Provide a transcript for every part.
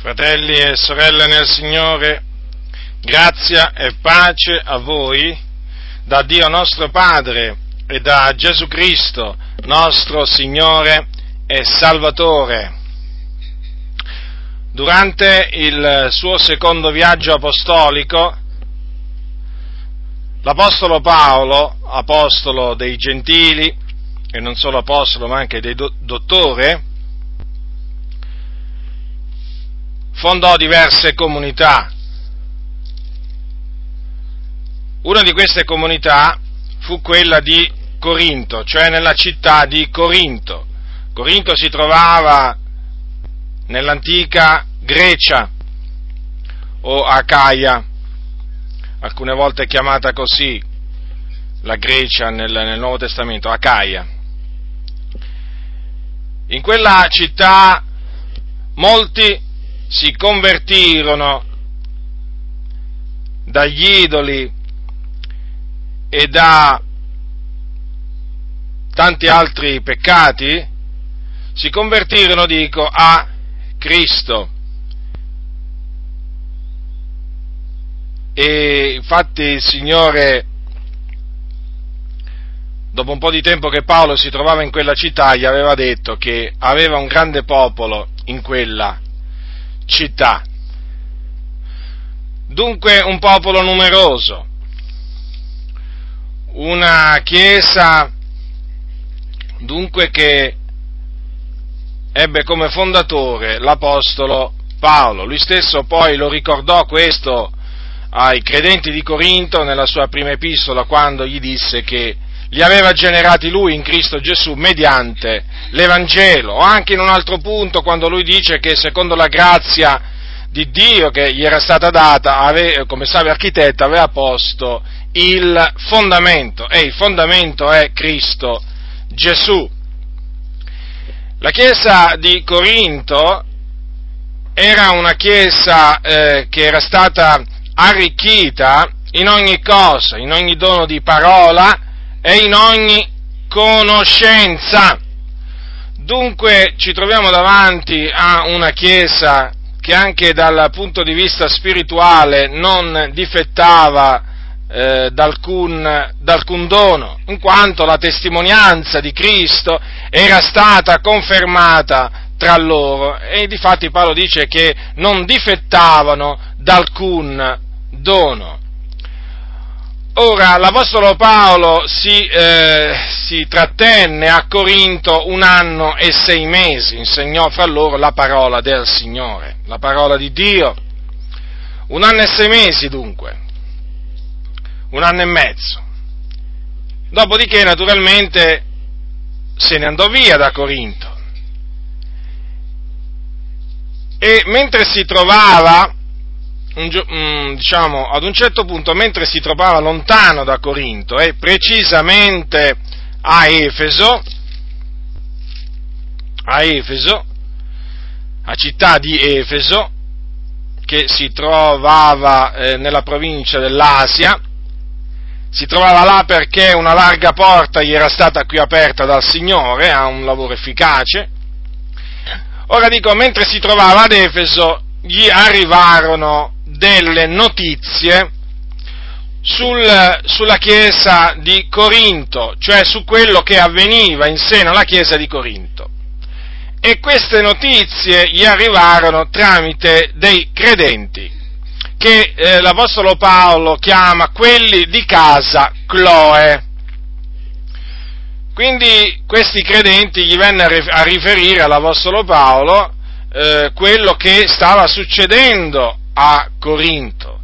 Fratelli e sorelle nel Signore, grazia e pace a voi da Dio nostro Padre e da Gesù Cristo, nostro Signore e Salvatore. Durante il suo secondo viaggio apostolico, l'Apostolo Paolo, apostolo dei gentili, e non solo apostolo ma anche dei do- dottore, fondò diverse comunità. Una di queste comunità fu quella di Corinto, cioè nella città di Corinto. Corinto si trovava nell'antica Grecia o Acaia, alcune volte chiamata così la Grecia nel, nel Nuovo Testamento, Acaia. In quella città molti si convertirono dagli idoli e da tanti altri peccati, si convertirono, dico, a Cristo. E infatti il Signore, dopo un po' di tempo che Paolo si trovava in quella città, gli aveva detto che aveva un grande popolo in quella città. Dunque un popolo numeroso, una chiesa dunque che ebbe come fondatore l'Apostolo Paolo. Lui stesso poi lo ricordò questo ai credenti di Corinto nella sua prima epistola quando gli disse che li aveva generati lui in Cristo Gesù mediante l'Evangelo, o anche in un altro punto quando lui dice che secondo la grazia di Dio che gli era stata data, ave, come savio architetto, aveva posto il fondamento, e il fondamento è Cristo Gesù. La chiesa di Corinto era una chiesa eh, che era stata arricchita in ogni cosa, in ogni dono di parola, e in ogni conoscenza. Dunque ci troviamo davanti a una Chiesa che anche dal punto di vista spirituale non difettava eh, d'alcun, d'alcun dono, in quanto la testimonianza di Cristo era stata confermata tra loro e difatti Paolo dice che non difettavano d'alcun dono. Ora, l'Apostolo Paolo si, eh, si, trattenne a Corinto un anno e sei mesi, insegnò fra loro la parola del Signore, la parola di Dio. Un anno e sei mesi dunque, un anno e mezzo. Dopodiché, naturalmente, se ne andò via da Corinto. E mentre si trovava un, mm, diciamo, ad un certo punto, mentre si trovava lontano da Corinto, e eh, precisamente a Efeso, a Efeso, a città di Efeso, che si trovava eh, nella provincia dell'Asia, si trovava là perché una larga porta gli era stata qui aperta dal Signore a un lavoro efficace. Ora dico, mentre si trovava ad Efeso, gli arrivarono delle notizie sul, sulla chiesa di Corinto, cioè su quello che avveniva in seno alla chiesa di Corinto. E queste notizie gli arrivarono tramite dei credenti, che eh, l'Apostolo Paolo chiama quelli di casa Cloe. Quindi questi credenti gli vennero a riferire all'Apostolo Paolo eh, quello che stava succedendo a Corinto.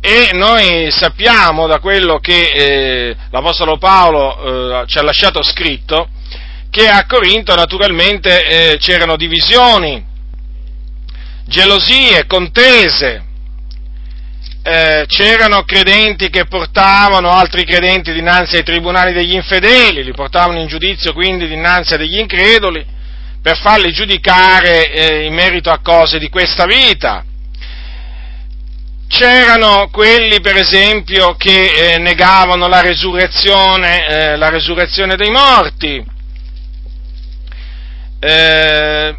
E noi sappiamo da quello che eh, l'Apostolo Paolo eh, ci ha lasciato scritto che a Corinto naturalmente eh, c'erano divisioni, gelosie, contese, eh, c'erano credenti che portavano altri credenti dinanzi ai tribunali degli infedeli, li portavano in giudizio quindi dinanzi a degli increduli per farli giudicare eh, in merito a cose di questa vita C'erano quelli, per esempio, che eh, negavano la resurrezione, eh, la resurrezione dei morti. Eh,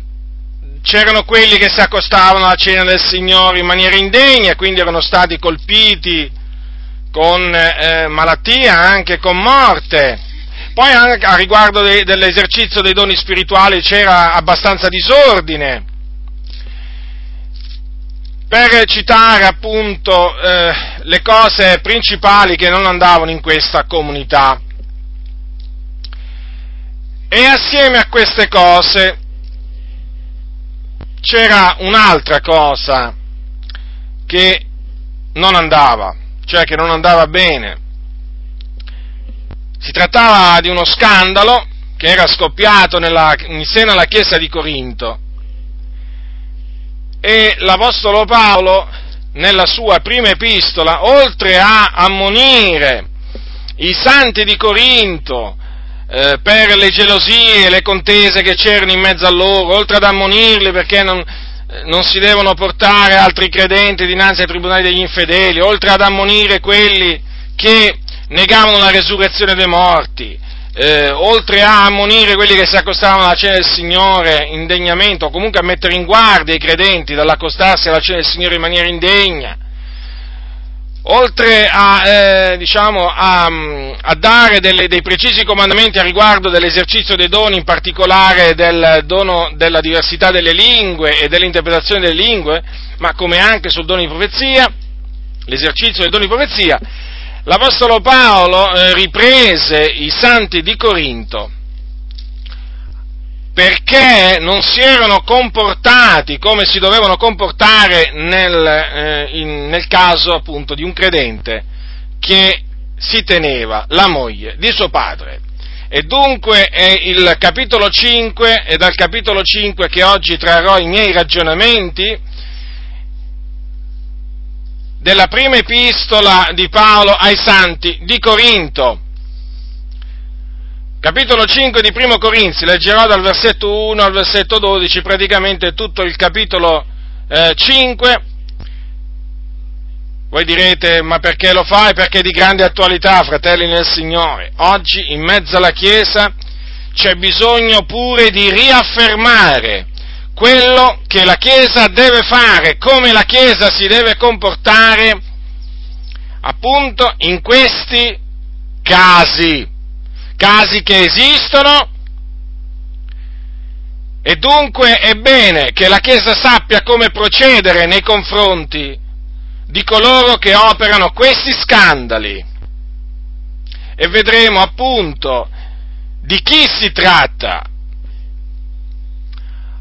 c'erano quelli che si accostavano alla cena del Signore in maniera indegna, quindi erano stati colpiti con eh, malattia, anche con morte. Poi anche a riguardo de, dell'esercizio dei doni spirituali c'era abbastanza disordine. Per citare appunto eh, le cose principali che non andavano in questa comunità. E assieme a queste cose c'era un'altra cosa che non andava, cioè che non andava bene. Si trattava di uno scandalo che era scoppiato nella, in seno alla chiesa di Corinto. E l'Apostolo Paolo nella sua prima epistola, oltre a ammonire i santi di Corinto eh, per le gelosie e le contese che c'erano in mezzo a loro, oltre ad ammonirli perché non, eh, non si devono portare altri credenti dinanzi ai tribunali degli infedeli, oltre ad ammonire quelli che negavano la resurrezione dei morti, eh, oltre a ammonire quelli che si accostavano alla cena del Signore indegnamente, o comunque a mettere in guardia i credenti dall'accostarsi alla cena del Signore in maniera indegna, oltre a, eh, diciamo, a, a dare delle, dei precisi comandamenti a riguardo dell'esercizio dei doni, in particolare del dono della diversità delle lingue e dell'interpretazione delle lingue, ma come anche sul dono di profezia, l'esercizio dei doni di profezia, l'Apostolo Paolo eh, riprese i santi di Corinto perché non si erano comportati come si dovevano comportare nel, eh, in, nel caso appunto di un credente che si teneva la moglie di suo padre. E dunque è il capitolo 5, è dal capitolo 5 che oggi trarrò i miei ragionamenti della prima epistola di Paolo ai santi di Corinto capitolo 5 di Primo Corinzi, leggerò dal versetto 1 al versetto 12, praticamente tutto il capitolo eh, 5. Voi direte, ma perché lo fai? Perché è di grande attualità, fratelli nel Signore. Oggi, in mezzo alla Chiesa, c'è bisogno pure di riaffermare quello che la Chiesa deve fare, come la Chiesa si deve comportare, appunto, in questi casi casi che esistono e dunque è bene che la Chiesa sappia come procedere nei confronti di coloro che operano questi scandali. E vedremo appunto di chi si tratta.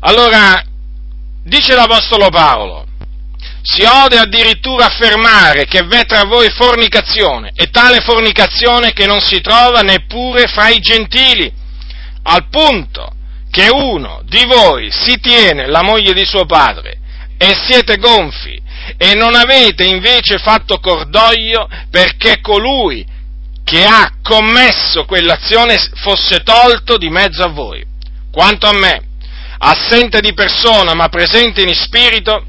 Allora, dice l'Apostolo Paolo, si ode addirittura affermare che v'è tra voi fornicazione, e tale fornicazione che non si trova neppure fra i gentili, al punto che uno di voi si tiene la moglie di suo padre e siete gonfi e non avete invece fatto cordoglio perché colui che ha commesso quell'azione fosse tolto di mezzo a voi. Quanto a me, assente di persona ma presente in spirito,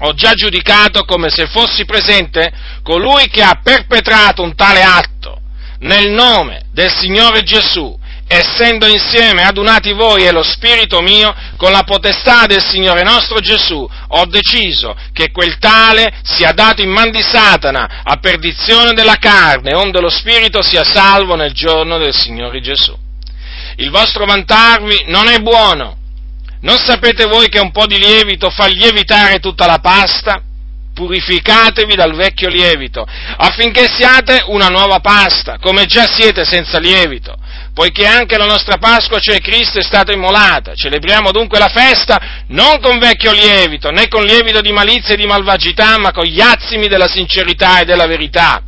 ho già giudicato come se fossi presente colui che ha perpetrato un tale atto nel nome del Signore Gesù, essendo insieme adunati voi e lo spirito mio, con la potestà del Signore nostro Gesù, ho deciso che quel tale sia dato in man di Satana a perdizione della carne, onde lo spirito sia salvo nel giorno del Signore Gesù. Il vostro vantarvi non è buono, non sapete voi che un po' di lievito fa lievitare tutta la pasta? Purificatevi dal vecchio lievito, affinché siate una nuova pasta, come già siete senza lievito, poiché anche la nostra Pasqua, cioè Cristo, è stata immolata. Celebriamo dunque la festa non con vecchio lievito, né con lievito di malizia e di malvagità, ma con gli azimi della sincerità e della verità.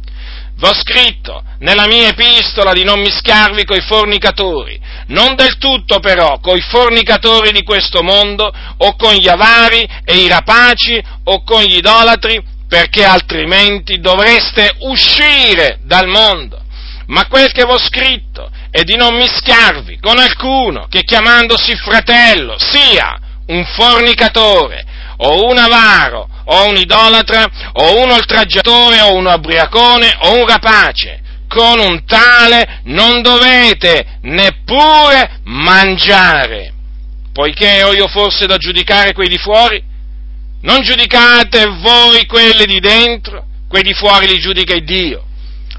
V'ho scritto nella mia epistola di non mischiarvi coi fornicatori, non del tutto però coi fornicatori di questo mondo, o con gli avari e i rapaci, o con gli idolatri, perché altrimenti dovreste uscire dal mondo. Ma quel che v'ho scritto è di non mischiarvi con alcuno che chiamandosi fratello sia un fornicatore o un avaro o un idolatra, o un oltraggiatore, o un ubriacone, o un rapace. Con un tale non dovete neppure mangiare. poiché ho io forse da giudicare quei di fuori? Non giudicate voi quelli di dentro, quei di fuori li giudica il Dio.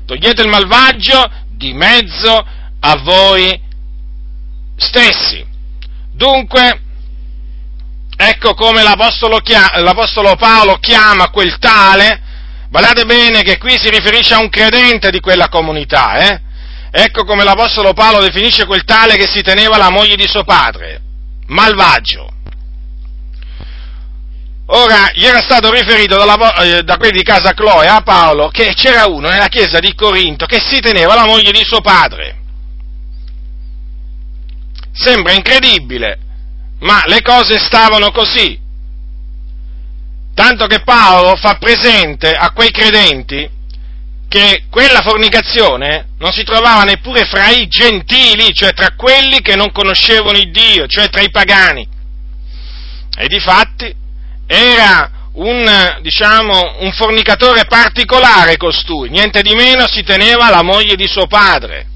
Togliete il malvagio di mezzo a voi stessi. Dunque, ecco come l'Apostolo, l'Apostolo Paolo chiama quel tale, Guardate bene che qui si riferisce a un credente di quella comunità, eh? Ecco come l'Apostolo Paolo definisce quel tale che si teneva la moglie di suo padre, malvagio. Ora, gli era stato riferito dalla, eh, da quelli di casa Chloe a Paolo che c'era uno nella chiesa di Corinto che si teneva la moglie di suo padre. Sembra incredibile, ma le cose stavano così. Tanto che Paolo fa presente a quei credenti che quella fornicazione non si trovava neppure fra i gentili, cioè tra quelli che non conoscevano il Dio, cioè tra i pagani. E di fatti era un, diciamo, un fornicatore particolare costui, niente di meno si teneva la moglie di suo padre.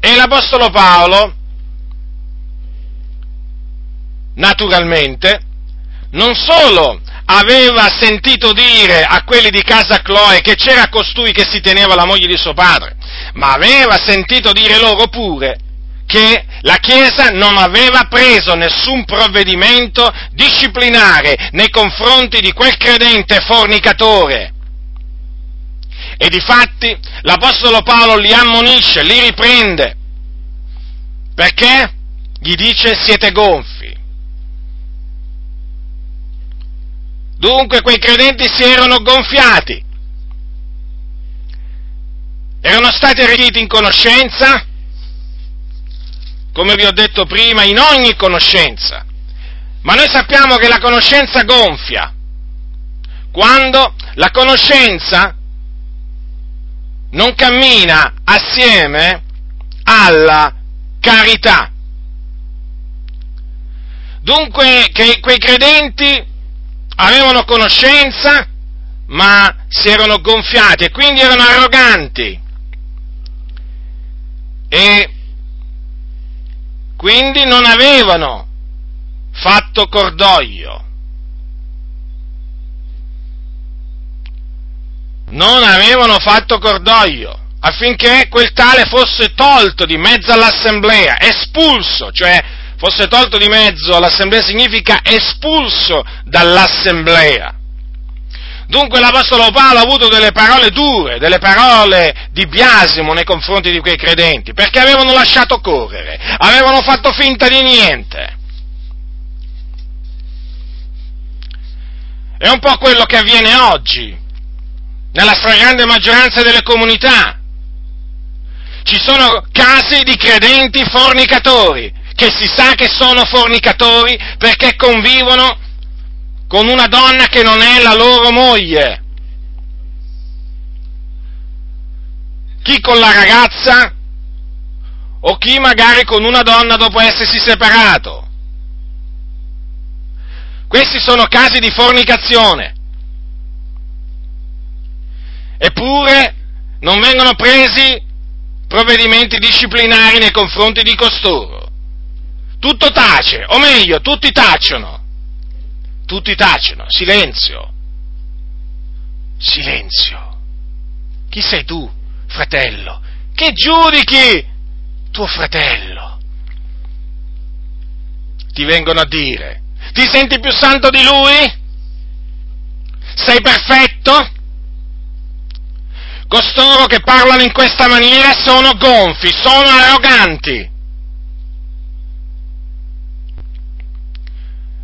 E l'Apostolo Paolo naturalmente, non solo aveva sentito dire a quelli di casa Chloe che c'era costui che si teneva la moglie di suo padre, ma aveva sentito dire loro pure che la Chiesa non aveva preso nessun provvedimento disciplinare nei confronti di quel credente fornicatore. E difatti l'Apostolo Paolo li ammonisce, li riprende. Perché? Gli dice siete gonfi. Dunque quei credenti si erano gonfiati, erano stati arricchiti in conoscenza, come vi ho detto prima, in ogni conoscenza. Ma noi sappiamo che la conoscenza gonfia quando la conoscenza non cammina assieme alla carità. Dunque quei credenti avevano conoscenza, ma si erano gonfiati e quindi erano arroganti. E quindi non avevano fatto cordoglio. Non avevano fatto cordoglio affinché quel tale fosse tolto di mezzo all'assemblea, espulso, cioè fosse tolto di mezzo all'assemblea significa espulso dall'assemblea. Dunque l'Apostolo Paolo ha avuto delle parole dure, delle parole di biasimo nei confronti di quei credenti, perché avevano lasciato correre, avevano fatto finta di niente. È un po' quello che avviene oggi, nella stragrande maggioranza delle comunità. Ci sono casi di credenti fornicatori, che si sa che sono fornicatori perché convivono con una donna che non è la loro moglie. Chi con la ragazza o chi magari con una donna dopo essersi separato. Questi sono casi di fornicazione. Eppure non vengono presi provvedimenti disciplinari nei confronti di costoro tutto tace, o meglio, tutti tacciono. Tutti tacciono, silenzio. Silenzio. Chi sei tu, fratello? Che giudichi tuo fratello? Ti vengono a dire, ti senti più santo di lui? Sei perfetto? Costoro che parlano in questa maniera sono gonfi, sono arroganti.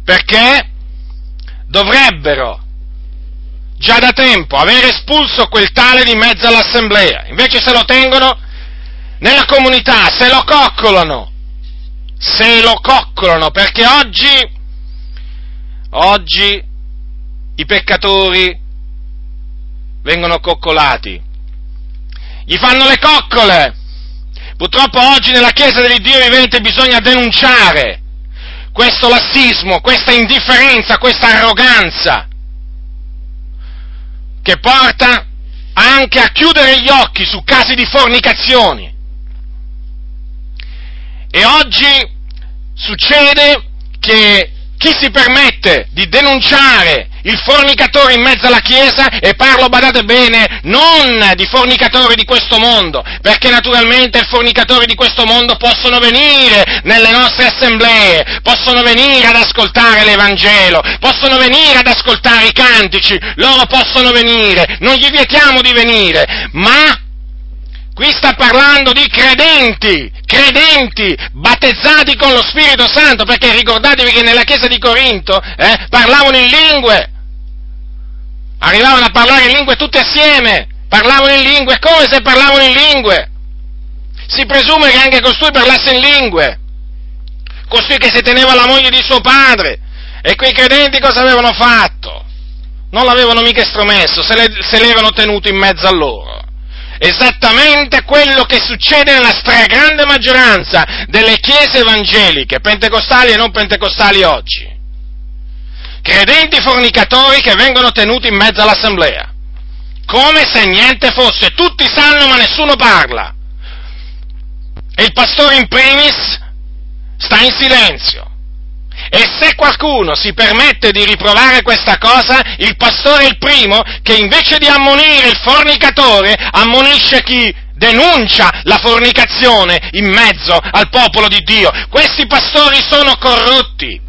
perché dovrebbero già da tempo aver espulso quel tale di mezzo all'assemblea, invece se lo tengono nella comunità, se lo coccolano, se lo coccolano, perché oggi, oggi i peccatori vengono coccolati, gli fanno le coccole. Purtroppo oggi nella Chiesa dell'Iddio vivente bisogna denunciare questo lassismo, questa indifferenza, questa arroganza, che porta anche a chiudere gli occhi su casi di fornicazioni. E oggi succede che chi si permette di denunciare il fornicatore in mezzo alla Chiesa, e parlo, badate bene, non di fornicatori di questo mondo, perché naturalmente i fornicatori di questo mondo possono venire nelle nostre assemblee, possono venire ad ascoltare l'Evangelo, possono venire ad ascoltare i cantici, loro possono venire, non gli vietiamo di venire, ma Qui sta parlando di credenti, credenti, battezzati con lo Spirito Santo, perché ricordatevi che nella chiesa di Corinto eh, parlavano in lingue, arrivavano a parlare in lingue tutte assieme, parlavano in lingue come se parlavano in lingue. Si presume che anche costui parlasse in lingue, costui che si teneva la moglie di suo padre. E quei credenti cosa avevano fatto? Non l'avevano mica estromesso, se, le, se l'erano tenuto in mezzo a loro. Esattamente quello che succede nella stragrande maggioranza delle chiese evangeliche, pentecostali e non pentecostali oggi credenti fornicatori che vengono tenuti in mezzo all'assemblea, come se niente fosse, tutti sanno ma nessuno parla. E il pastore in primis sta in silenzio. E se qualcuno si permette di riprovare questa cosa, il pastore è il primo che invece di ammonire il fornicatore, ammonisce chi denuncia la fornicazione in mezzo al popolo di Dio. Questi pastori sono corrotti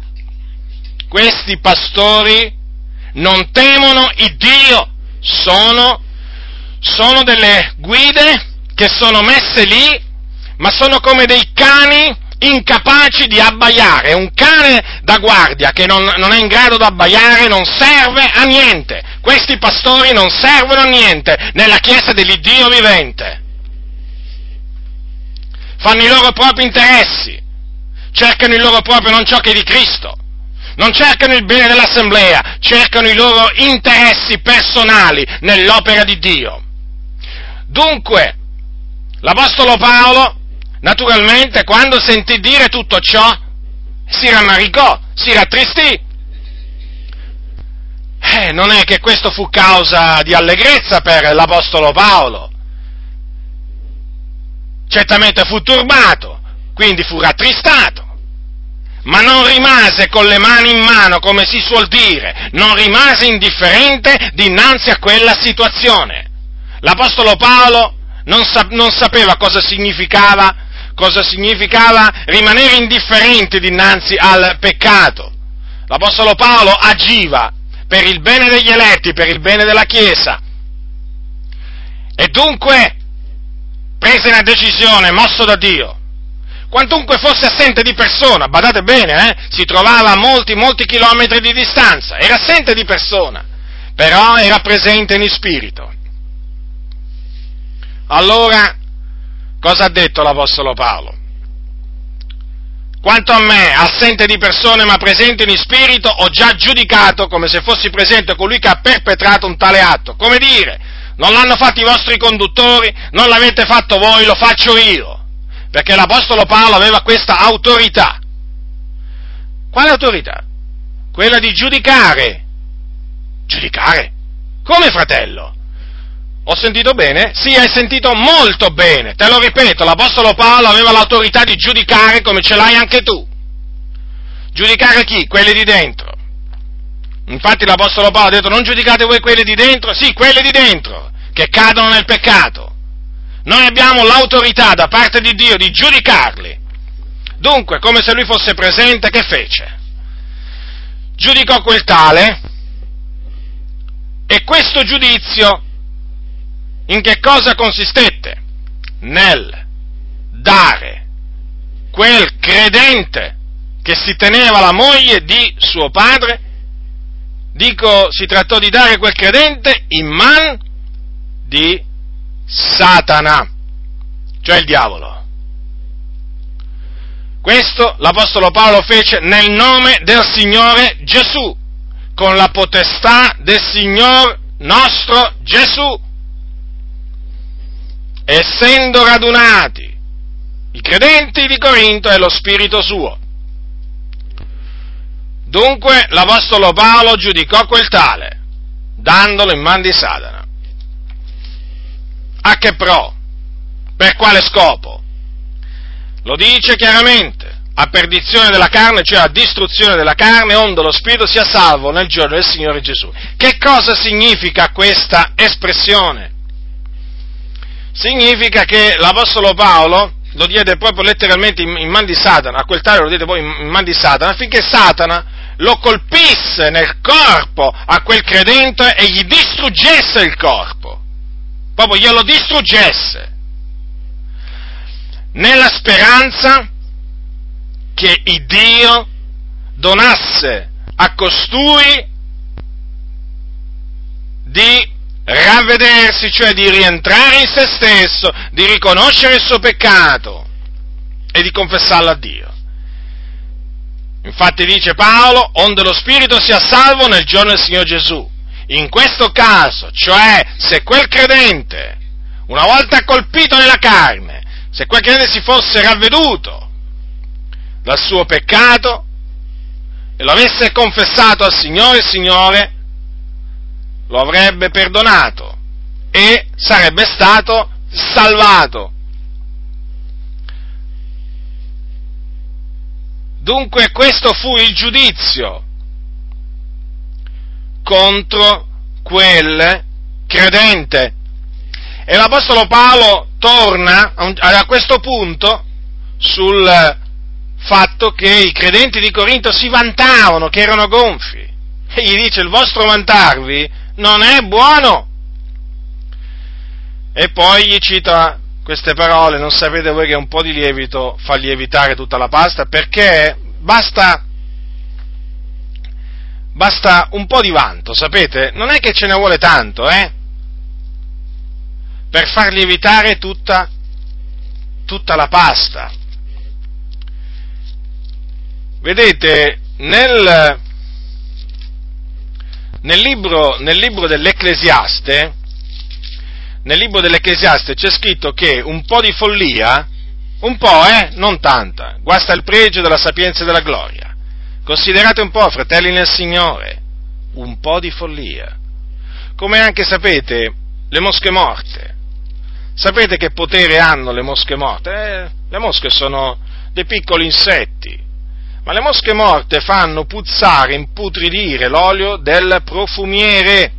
questi pastori non temono il Dio, sono, sono delle guide che sono messe lì, ma sono come dei cani incapaci di abbaiare. Un cane da guardia che non, non, è in grado di abbaiare non serve a niente. Questi pastori non servono a niente nella Chiesa dell'Iddio vivente. Fanno i loro propri interessi, cercano il loro proprio non ciò che è di Cristo non cercano il bene dell'assemblea, cercano i loro interessi personali nell'opera di Dio. Dunque, l'Apostolo Paolo, naturalmente, quando sentì dire tutto ciò, si rammaricò, si rattristì. Eh, non è che questo fu causa di allegrezza per l'Apostolo Paolo. Certamente fu turbato, quindi fu rattristato ma non rimase con le mani in mano, come si suol dire, non rimase indifferente dinanzi a quella situazione. L'Apostolo Paolo non, sa- non sapeva cosa significava, cosa significava rimanere indifferenti dinanzi al peccato. L'Apostolo Paolo agiva per il bene degli eletti, per il bene della Chiesa. E dunque prese una decisione, mosso da Dio, quantunque fosse assente di persona, badate bene, eh, si trovava a molti, molti chilometri di distanza, era assente di persona, però era presente in spirito. Allora, cosa ha detto l'Apostolo Paolo? Quanto a me, assente di persone ma presente in spirito, ho già giudicato come se fossi presente colui che ha perpetrato un tale atto. Come dire, non l'hanno fatto i vostri conduttori, non l'avete fatto voi, lo faccio io perché l'Apostolo Paolo aveva questa autorità. Quale autorità? Quella di giudicare. Giudicare? Come fratello? Ho sentito bene? Sì, hai sentito molto bene. Te lo ripeto, l'Apostolo Paolo aveva l'autorità di giudicare come ce l'hai anche tu. Giudicare chi? Quelli di dentro. Infatti l'Apostolo Paolo ha detto non giudicate voi quelli di dentro? Sì, quelli di dentro, che cadono nel peccato. Noi abbiamo l'autorità da parte di Dio di giudicarli. Dunque, come se lui fosse presente, che fece? Giudicò quel tale e questo giudizio in che cosa consistette? Nel dare quel credente che si teneva la moglie di suo padre, dico, si trattò di dare quel credente in man di Satana, cioè il diavolo. Questo l'Apostolo Paolo fece nel nome del Signore Gesù, con la potestà del Signor nostro Gesù. Essendo radunati i credenti di Corinto e lo Spirito suo. Dunque l'Apostolo Paolo giudicò quel tale, dandolo in man di Satana. A che pro? Per quale scopo? lo dice chiaramente, a perdizione della carne, cioè a distruzione della carne, onde lo spirito sia salvo nel giorno del Signore Gesù. Che cosa significa questa espressione? Significa che l'Apostolo Paolo lo diede proprio letteralmente in, in man di Satana, a quel tale lo diede poi in, in man di Satana, affinché Satana lo colpisse nel corpo a quel credente e gli distruggesse il corpo, proprio glielo distruggesse, nella speranza che il Dio donasse a costui di ravvedersi, cioè di rientrare in se stesso, di riconoscere il suo peccato e di confessarlo a Dio. Infatti dice Paolo, onde lo Spirito sia salvo nel giorno del Signore Gesù. In questo caso, cioè se quel credente, una volta colpito nella carne, se quel credente si fosse ravveduto dal suo peccato e lo avesse confessato al Signore, il Signore lo avrebbe perdonato e sarebbe stato salvato. Dunque questo fu il giudizio contro quel credente. E l'Apostolo Paolo torna a questo punto sul fatto che i credenti di Corinto si vantavano, che erano gonfi. E gli dice il vostro vantarvi non è buono. E poi gli cita queste parole, non sapete voi che un po' di lievito fa lievitare tutta la pasta, perché basta, basta un po' di vanto, sapete? Non è che ce ne vuole tanto, eh? Per far lievitare tutta, tutta la pasta. Vedete, nel, nel libro, nel libro dell'Ecclesiaste, nel libro dell'Ecclesiaste c'è scritto che un po' di follia, un po', eh, non tanta, guasta il pregio della sapienza e della gloria. Considerate un po', fratelli nel Signore, un po' di follia. Come anche sapete, le mosche morte. Sapete che potere hanno le mosche morte? Eh, le mosche sono dei piccoli insetti ma le mosche morte fanno puzzare, imputridire l'olio del profumiere.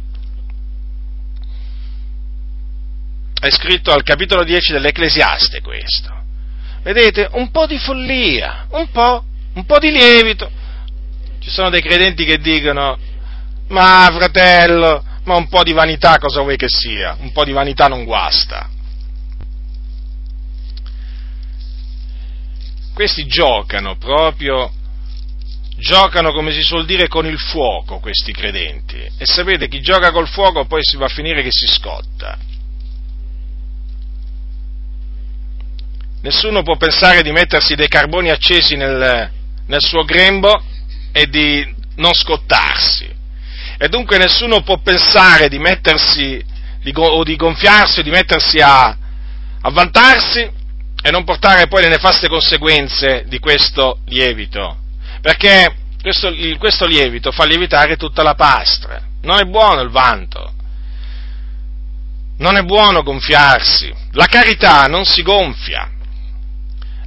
È scritto al capitolo 10 dell'Ecclesiaste questo. Vedete, un po' di follia, un po', un po' di lievito. Ci sono dei credenti che dicono, ma fratello, ma un po' di vanità cosa vuoi che sia? Un po' di vanità non guasta. Questi giocano proprio giocano, come si suol dire, con il fuoco questi credenti. E sapete, chi gioca col fuoco poi si va a finire che si scotta. Nessuno può pensare di mettersi dei carboni accesi nel, nel suo grembo e di non scottarsi. E dunque nessuno può pensare di mettersi di, o di gonfiarsi o di mettersi a, a vantarsi e non portare poi le nefaste conseguenze di questo lievito perché questo, questo lievito fa lievitare tutta la pastra. Non è buono il vanto, non è buono gonfiarsi. La carità non si gonfia,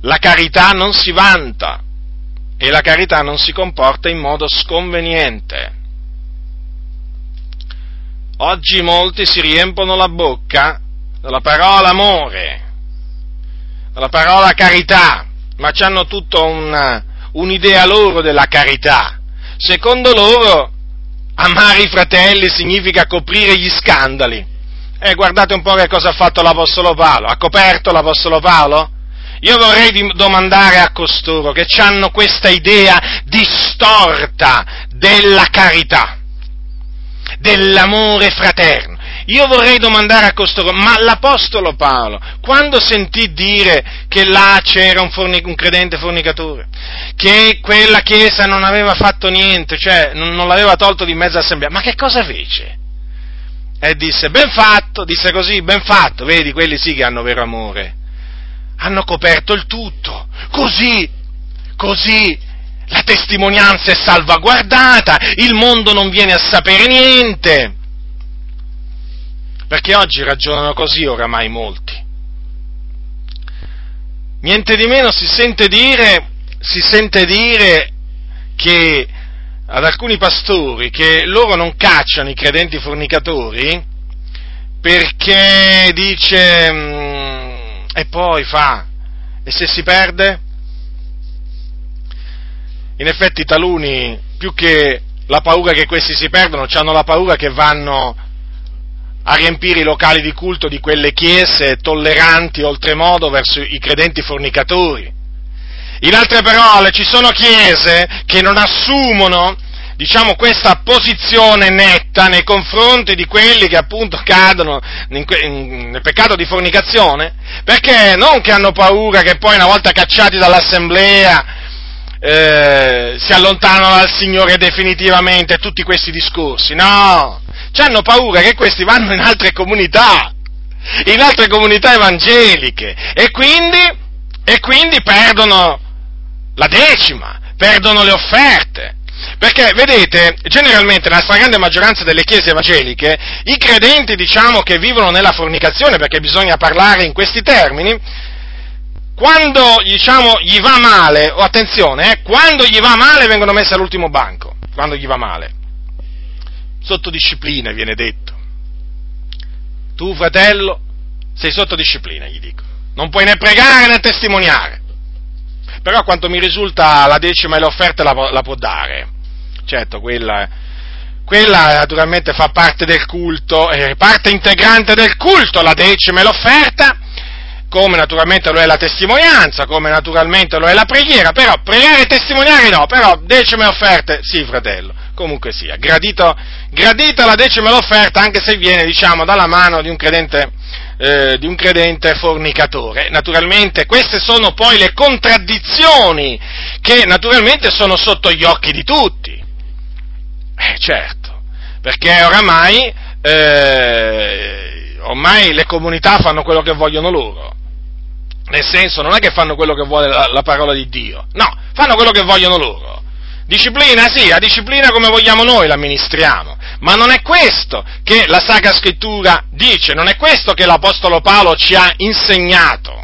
la carità non si vanta e la carità non si comporta in modo sconveniente. Oggi molti si riempono la bocca della parola amore, della parola carità, ma hanno tutto un, un'idea loro della carità. Secondo loro, amare i fratelli significa coprire gli scandali. E eh, guardate un po' che cosa ha fatto l'Apostolo Paolo. Ha coperto l'Apostolo Paolo? Io vorrei domandare a costoro che hanno questa idea distorta della carità, dell'amore fraterno io vorrei domandare a costoro, ma l'Apostolo Paolo, quando sentì dire che là c'era un, fornic- un credente fornicatore, che quella chiesa non aveva fatto niente, cioè non, non l'aveva tolto di mezzo assemblea, ma che cosa fece? E disse, ben fatto, disse così, ben fatto, vedi, quelli sì che hanno vero amore, hanno coperto il tutto, così, così la testimonianza è salvaguardata, il mondo non viene a sapere niente. Perché oggi ragionano così oramai molti. niente di meno si sente dire, si sente dire che ad alcuni pastori che loro non cacciano i credenti fornicatori perché dice mm, e poi fa e se si perde? In effetti taluni più che la paura che questi si perdono, hanno la paura che vanno a riempire i locali di culto di quelle chiese tolleranti oltremodo verso i credenti fornicatori. In altre parole, ci sono chiese che non assumono, diciamo, questa posizione netta nei confronti di quelli che appunto cadono in, in, nel peccato di fornicazione, perché non che hanno paura che poi una volta cacciati dall'assemblea eh, si allontanano dal Signore definitivamente, tutti questi discorsi, no, hanno paura che questi vanno in altre comunità, in altre comunità evangeliche e quindi, e quindi perdono la decima, perdono le offerte. Perché, vedete, generalmente nella stragrande maggioranza delle chiese evangeliche, i credenti, diciamo, che vivono nella fornicazione, perché bisogna parlare in questi termini, quando, diciamo, gli va male, o attenzione, eh, quando gli va male vengono messi all'ultimo banco, quando gli va male. Sotto disciplina, viene detto. Tu, fratello, sei sotto disciplina, gli dico. Non puoi né pregare né testimoniare però a quanto mi risulta la decima e l'offerta la, la può dare. Certo, quella, quella, naturalmente fa parte del culto, è parte integrante del culto, la decima e l'offerta, come naturalmente lo è la testimonianza, come naturalmente lo è la preghiera, però pregare e testimoniare no, però decime e offerte sì, fratello, comunque sia, gradito, gradita la decima e l'offerta anche se viene, diciamo, dalla mano di un credente eh, di un credente fornicatore. Naturalmente queste sono poi le contraddizioni che naturalmente sono sotto gli occhi di tutti. Eh, certo, perché oramai, eh, ormai le comunità fanno quello che vogliono loro. Nel senso, non è che fanno quello che vuole la, la parola di Dio, no, fanno quello che vogliono loro. Disciplina, sì, la disciplina come vogliamo noi l'amministriamo, ma non è questo che la Sacra Scrittura dice, non è questo che l'Apostolo Paolo ci ha insegnato.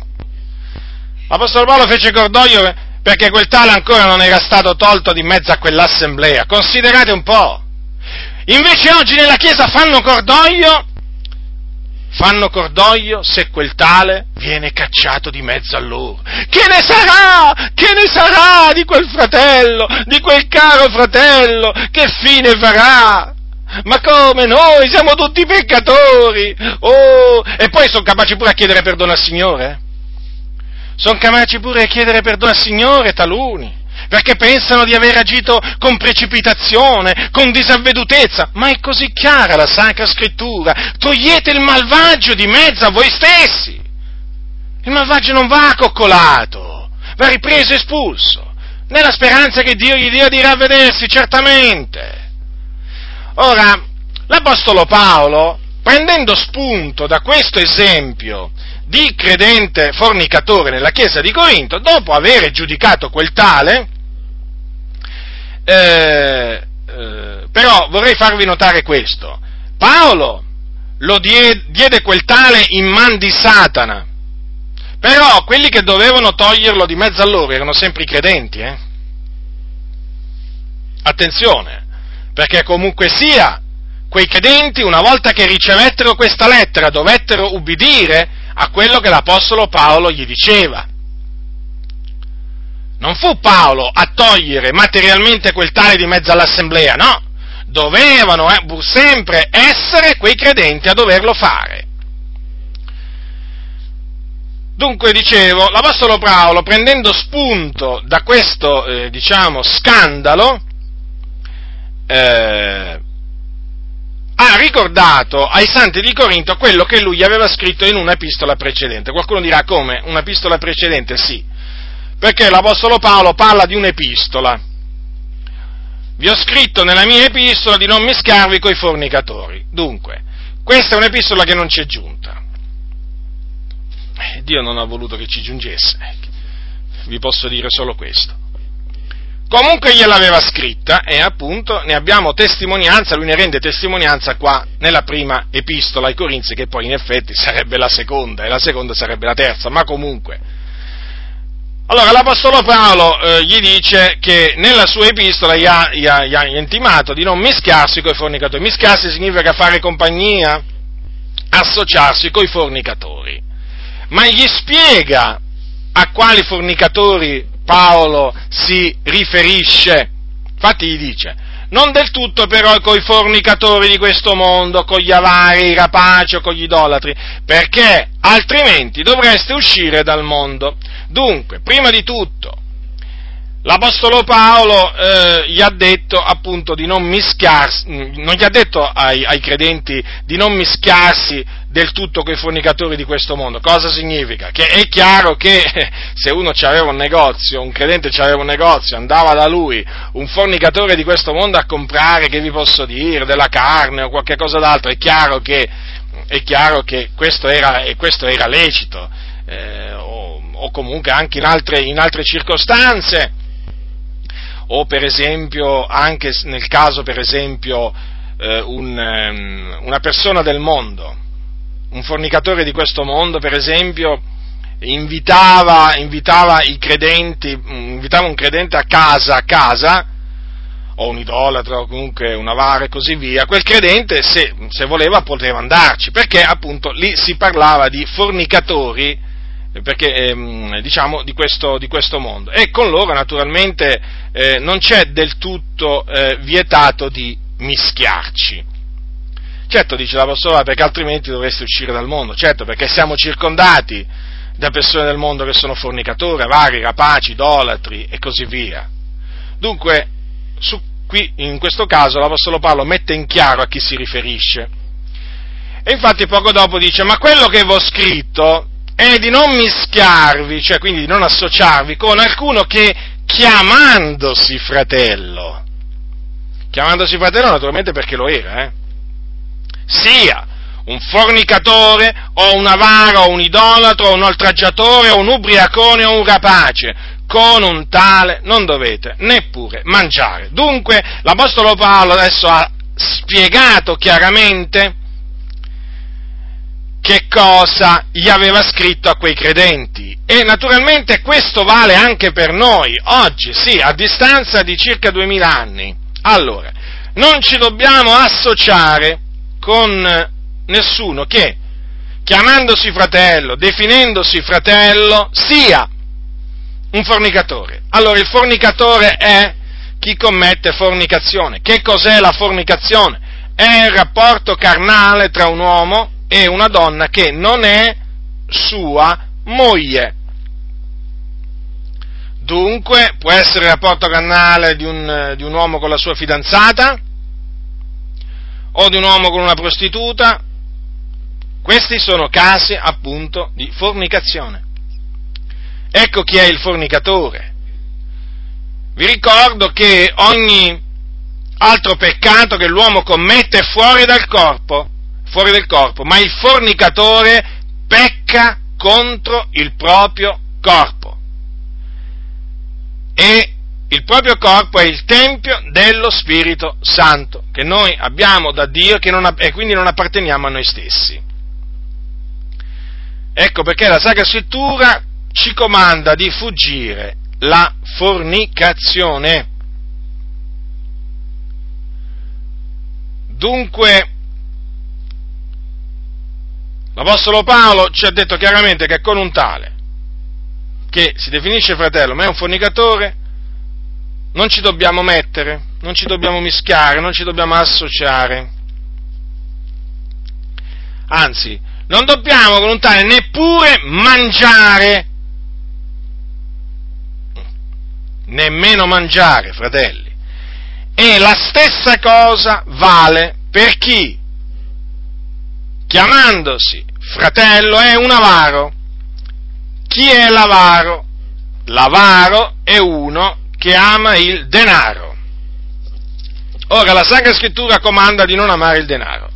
L'Apostolo Paolo fece cordoglio perché quel tale ancora non era stato tolto di mezzo a quell'assemblea. Considerate un po'. Invece oggi nella Chiesa fanno cordoglio fanno cordoglio se quel tale viene cacciato di mezzo a loro. Che ne sarà? Che ne sarà di quel fratello, di quel caro fratello? Che fine farà? Ma come noi siamo tutti peccatori? Oh, e poi sono capaci pure a chiedere perdono al Signore? Sono capaci pure a chiedere perdono al Signore taluni perché pensano di aver agito con precipitazione, con disavvedutezza, ma è così chiara la Sacra Scrittura. Togliete il malvagio di mezzo a voi stessi. Il malvagio non va coccolato, va ripreso e espulso, nella speranza che Dio gli dia di ravvedersi, certamente. Ora, l'Apostolo Paolo, prendendo spunto da questo esempio di credente fornicatore nella chiesa di Corinto, dopo aver giudicato quel tale, eh, eh, però vorrei farvi notare questo. Paolo lo diede, diede quel tale in man di Satana, però quelli che dovevano toglierlo di mezzo a loro erano sempre i credenti, eh? Attenzione, perché comunque sia, quei credenti, una volta che ricevettero questa lettera, dovettero ubbidire a quello che l'Apostolo Paolo gli diceva. Non fu Paolo a togliere materialmente quel tale di mezzo all'assemblea, no, dovevano eh, sempre essere quei credenti a doverlo fare. Dunque, dicevo, l'Apostolo Paolo, prendendo spunto da questo, eh, diciamo, scandalo, eh, ha ricordato ai santi di Corinto quello che lui aveva scritto in una epistola precedente. Qualcuno dirà come? Una epistola precedente? Sì, perché l'Apostolo Paolo parla di un'epistola. Vi ho scritto nella mia epistola di non mischiarvi coi fornicatori. Dunque, questa è un'epistola che non ci è giunta. Eh, Dio non ha voluto che ci giungesse. Vi posso dire solo questo. Comunque gliel'aveva scritta e appunto ne abbiamo testimonianza, lui ne rende testimonianza qua nella prima epistola ai Corinzi, che poi in effetti sarebbe la seconda e la seconda sarebbe la terza, ma comunque Allora l'Apostolo Paolo eh, gli dice che nella sua epistola gli ha, gli, ha, gli ha, intimato di non mischiarsi con i fornicatori. Mischiarsi significa fare compagnia, associarsi con i fornicatori. Ma gli spiega a quali fornicatori Paolo si riferisce. Infatti gli dice, non del tutto però con i fornicatori di questo mondo, con gli avari, i rapaci o con gli idolatri, perché altrimenti dovreste uscire dal mondo. Dunque, prima di tutto, l'Apostolo Paolo eh, gli ha detto appunto di non mischiarsi, non gli ha detto ai, ai credenti di non mischiarsi del tutto con i fornicatori di questo mondo. Cosa significa? Che è chiaro che se uno aveva un negozio, un credente aveva un negozio, andava da lui, un fornicatore di questo mondo a comprare, che vi posso dire, della carne o qualche cosa d'altro, è chiaro che, è chiaro che questo, era, questo era lecito, eh, o, o, comunque anche in altre, in altre circostanze, o per esempio anche nel caso per esempio eh, un, um, una persona del mondo un fornicatore di questo mondo, per esempio, invitava, invitava i credenti, invitava un credente a casa, a casa, o un idolatra, o comunque un avaro e così via, quel credente, se, se voleva, poteva andarci, perché appunto lì si parlava di fornicatori, perché, ehm, diciamo, di questo, di questo, mondo. E con loro, naturalmente, eh, non c'è del tutto eh, vietato di mischiarci. Certo, dice l'Apostolo, perché altrimenti dovreste uscire dal mondo. Certo, perché siamo circondati da persone del mondo che sono fornicatori, avari, rapaci, idolatri e così via. Dunque, su, qui in questo caso l'Apostolo Paolo mette in chiaro a chi si riferisce. E infatti poco dopo dice, ma quello che vi ho scritto è di non mischiarvi, cioè quindi di non associarvi con alcuno che chiamandosi fratello, chiamandosi fratello naturalmente perché lo era, eh? Sia un fornicatore o un avaro o un idolatro o un oltraggiatore o un ubriacone o un rapace, con un tale non dovete neppure mangiare. Dunque l'Apostolo Paolo adesso ha spiegato chiaramente che cosa gli aveva scritto a quei credenti e naturalmente questo vale anche per noi oggi, sì, a distanza di circa duemila anni. Allora, non ci dobbiamo associare con nessuno che, chiamandosi fratello, definendosi fratello, sia un fornicatore. Allora il fornicatore è chi commette fornicazione. Che cos'è la fornicazione? È il rapporto carnale tra un uomo e una donna che non è sua moglie. Dunque può essere il rapporto carnale di un, di un uomo con la sua fidanzata, o di un uomo con una prostituta, questi sono casi appunto di fornicazione. Ecco chi è il fornicatore. Vi ricordo che ogni altro peccato che l'uomo commette è fuori dal corpo, fuori del corpo, ma il fornicatore pecca contro il proprio corpo. E il proprio corpo è il tempio dello Spirito Santo, che noi abbiamo da Dio non, e quindi non apparteniamo a noi stessi. Ecco perché la Sacra Scrittura ci comanda di fuggire la fornicazione. Dunque, l'Apostolo Paolo ci ha detto chiaramente che con un tale, che si definisce fratello, ma è un fornicatore, non ci dobbiamo mettere, non ci dobbiamo mischiare, non ci dobbiamo associare. Anzi, non dobbiamo con neppure mangiare, nemmeno mangiare, fratelli. E la stessa cosa vale per chi, chiamandosi fratello, è un avaro. Chi è l'avaro? L'avaro è uno che ama il denaro. Ora la Sacra Scrittura comanda di non amare il denaro.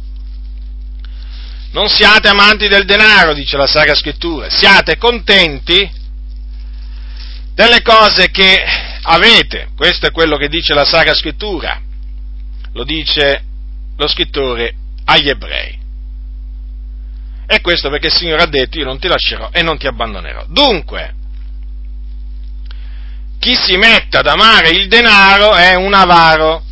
Non siate amanti del denaro, dice la Sacra Scrittura, siate contenti delle cose che avete. Questo è quello che dice la Sacra Scrittura. Lo dice lo scrittore agli ebrei. E questo perché il Signore ha detto io non ti lascerò e non ti abbandonerò. Dunque, chi si mette ad amare il denaro è un avaro.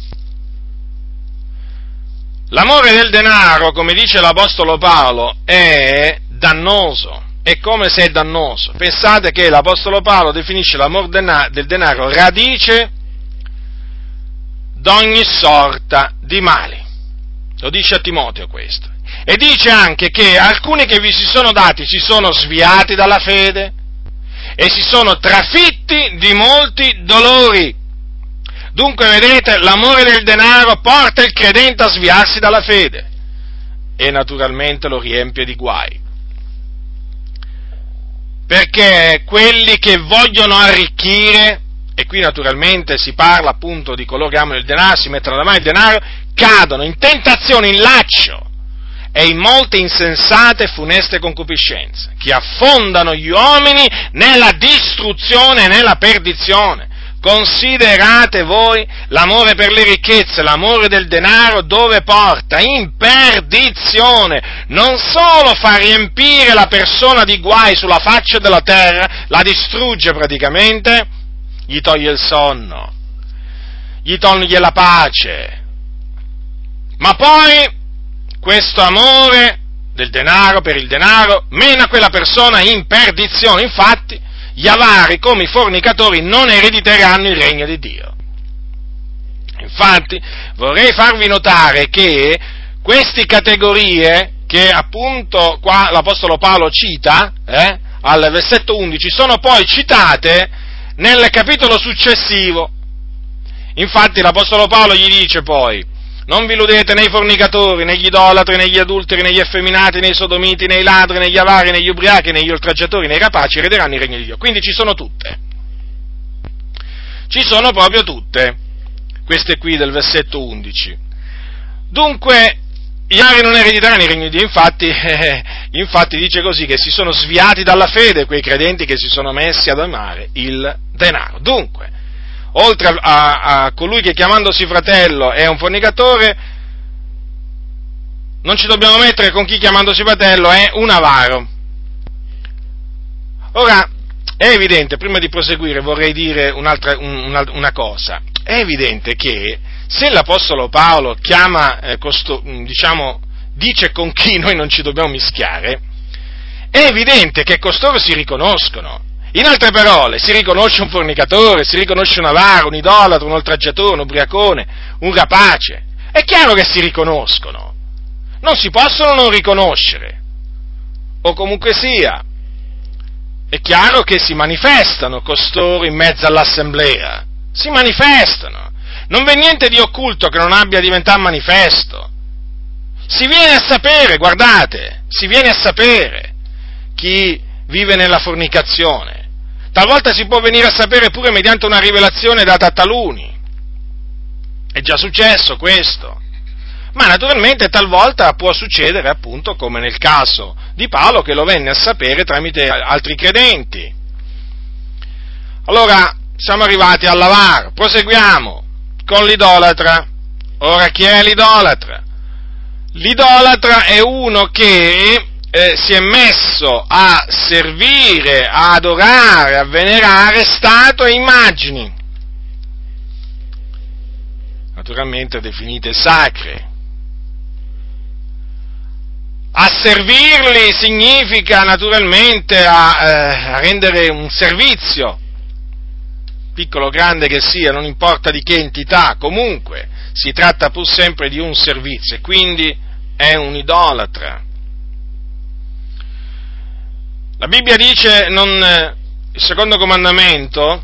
L'amore del denaro, come dice l'Apostolo Paolo, è dannoso, è come se è dannoso. Pensate che l'Apostolo Paolo definisce l'amore del denaro radice d'ogni sorta di mali. Lo dice a Timoteo questo. E dice anche che alcuni che vi si sono dati si sono sviati dalla fede e si sono trafitti di molti dolori. Dunque, vedete, l'amore del denaro porta il credente a sviarsi dalla fede e naturalmente lo riempie di guai. Perché quelli che vogliono arricchire, e qui naturalmente si parla appunto di coloro che amano il denaro, si mettono da mano il denaro, cadono in tentazione, in laccio e in molte insensate e funeste concupiscenze, che affondano gli uomini nella distruzione e nella perdizione. Considerate voi l'amore per le ricchezze, l'amore del denaro dove porta? In perdizione. Non solo fa riempire la persona di guai sulla faccia della terra, la distrugge praticamente, gli toglie il sonno, gli toglie la pace, ma poi questo amore del denaro per il denaro mena quella persona in perdizione. Infatti, gli avari come i fornicatori non erediteranno il regno di Dio. Infatti, vorrei farvi notare che queste categorie che appunto qua l'Apostolo Paolo cita, eh, al versetto 11, sono poi citate nel capitolo successivo. Infatti l'Apostolo Paolo gli dice poi, non vi illudete nei fornicatori, negli idolatri, negli adulteri, negli effeminati, nei sodomiti, nei ladri, negli avari, negli ubriachi, negli oltraggiatori, nei rapaci, erederanno il regno di Dio. Quindi ci sono tutte. Ci sono proprio tutte. Queste qui del versetto 11. Dunque, gli avari non erediteranno il regno di Dio, infatti, eh, infatti dice così che si sono sviati dalla fede quei credenti che si sono messi ad amare il denaro. Dunque, oltre a, a, a colui che chiamandosi fratello è un fornicatore, non ci dobbiamo mettere con chi chiamandosi fratello è un avaro. Ora, è evidente, prima di proseguire vorrei dire un'altra, una, una cosa, è evidente che se l'Apostolo Paolo chiama, eh, costo, diciamo, dice con chi noi non ci dobbiamo mischiare, è evidente che costoro si riconoscono. In altre parole, si riconosce un fornicatore, si riconosce un avaro, un idolatro, un oltraggiatore, un ubriacone, un rapace. È chiaro che si riconoscono. Non si possono non riconoscere. O comunque sia, è chiaro che si manifestano costoro in mezzo all'assemblea. Si manifestano. Non v'è niente di occulto che non abbia diventato manifesto. Si viene a sapere, guardate, si viene a sapere chi vive nella fornicazione, Talvolta si può venire a sapere pure mediante una rivelazione data a taluni. È già successo questo. Ma naturalmente talvolta può succedere appunto come nel caso di Paolo che lo venne a sapere tramite altri credenti. Allora siamo arrivati all'avaro, proseguiamo con l'idolatra. Ora chi è l'idolatra? L'idolatra è uno che eh, si è messo a servire, a adorare, a venerare statue e immagini, naturalmente definite sacre. A servirli significa naturalmente a, eh, a rendere un servizio, piccolo o grande che sia, non importa di che entità, comunque si tratta pur sempre di un servizio e quindi è un idolatra. La Bibbia dice, non, il secondo comandamento,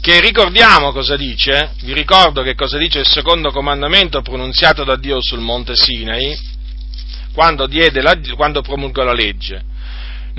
che ricordiamo cosa dice, vi ricordo che cosa dice il secondo comandamento pronunziato da Dio sul monte Sinai, quando, la, quando promulgò la legge.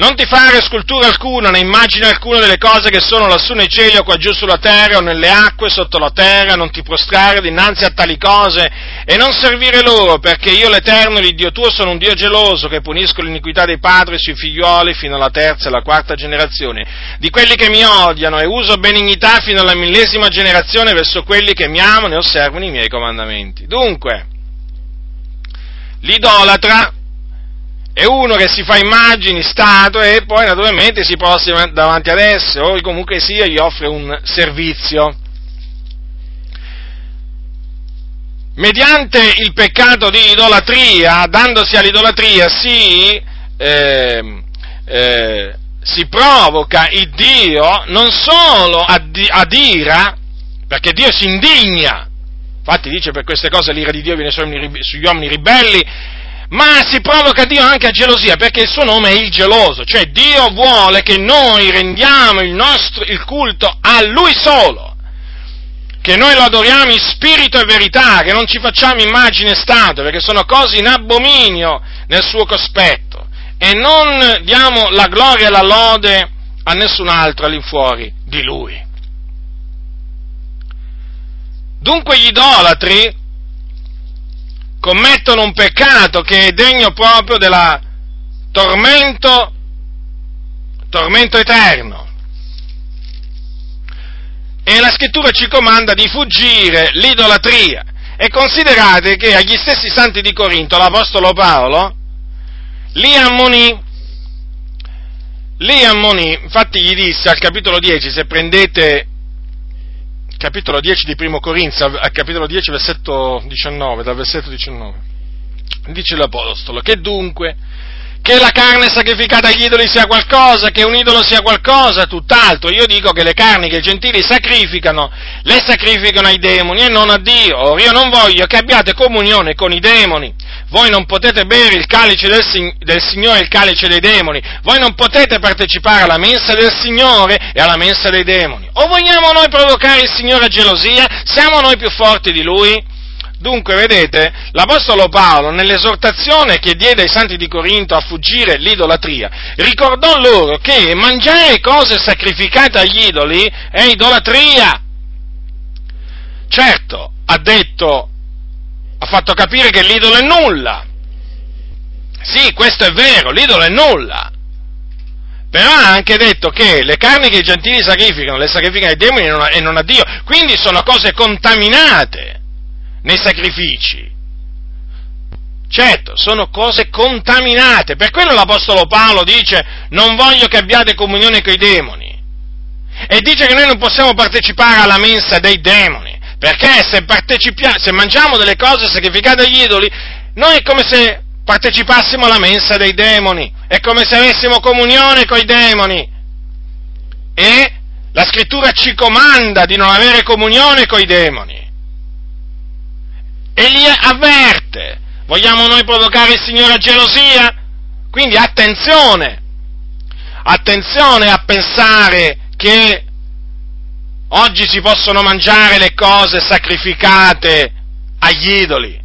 Non ti fare scultura alcuna, né immagine alcuna delle cose che sono lassù nei cieli o qua giù sulla terra o nelle acque sotto la terra, non ti prostrare dinanzi a tali cose e non servire loro, perché io l'Eterno, il Dio tuo, sono un Dio geloso che punisco l'iniquità dei padri sui figlioli fino alla terza e alla quarta generazione, di quelli che mi odiano e uso benignità fino alla millesima generazione verso quelli che mi amano e osservano i miei comandamenti. Dunque, l'idolatra è uno che si fa immagini, statue e poi naturalmente si prossima davanti ad esse o comunque sia gli offre un servizio. Mediante il peccato di idolatria, dandosi all'idolatria, si, eh, eh, si provoca il Dio non solo ad, ad ira, perché Dio si indigna, infatti dice per queste cose l'ira di Dio viene sugli uomini ribelli, ma si provoca Dio anche a gelosia, perché il suo nome è il geloso, cioè Dio vuole che noi rendiamo il nostro il culto a Lui solo, che noi lo adoriamo in spirito e verità, che non ci facciamo immagine statue, perché sono cose in abominio nel suo cospetto, e non diamo la gloria e la lode a nessun altro all'infuori di Lui. Dunque gli idolatri commettono un peccato che è degno proprio della tormento, tormento eterno. E la scrittura ci comanda di fuggire l'idolatria. E considerate che agli stessi santi di Corinto l'Apostolo Paolo li ammonì, li ammonì, infatti gli disse al capitolo 10, se prendete capitolo 10 di Primo Corinzia, al capitolo 10, versetto 19, dal versetto 19. Dice l'Apostolo, che dunque, che la carne sacrificata agli idoli sia qualcosa, che un idolo sia qualcosa, tutt'altro. Io dico che le carni che i gentili sacrificano, le sacrificano ai demoni e non a Dio. Ora io non voglio che abbiate comunione con i demoni. Voi non potete bere il calice del, del Signore e il calice dei demoni. Voi non potete partecipare alla mensa del Signore e alla mensa dei demoni. O vogliamo noi provocare il Signore a gelosia? Siamo noi più forti di Lui? Dunque, vedete, l'Apostolo Paolo, nell'esortazione che diede ai santi di Corinto a fuggire l'idolatria, ricordò loro che mangiare cose sacrificate agli idoli è idolatria. Certo, ha detto, ha fatto capire che l'idolo è nulla. Sì, questo è vero, l'idolo è nulla. Però ha anche detto che le carni che i gentili sacrificano, le sacrificano ai demoni e non a Dio, quindi sono cose contaminate nei sacrifici. Certo, sono cose contaminate, per quello l'Apostolo Paolo dice non voglio che abbiate comunione con i demoni. E dice che noi non possiamo partecipare alla mensa dei demoni, perché se, se mangiamo delle cose sacrificate agli idoli, noi è come se partecipassimo alla mensa dei demoni, è come se avessimo comunione con i demoni. E la scrittura ci comanda di non avere comunione con i demoni e li avverte. Vogliamo noi provocare il Signore a gelosia? Quindi attenzione, attenzione a pensare che oggi si possono mangiare le cose sacrificate agli idoli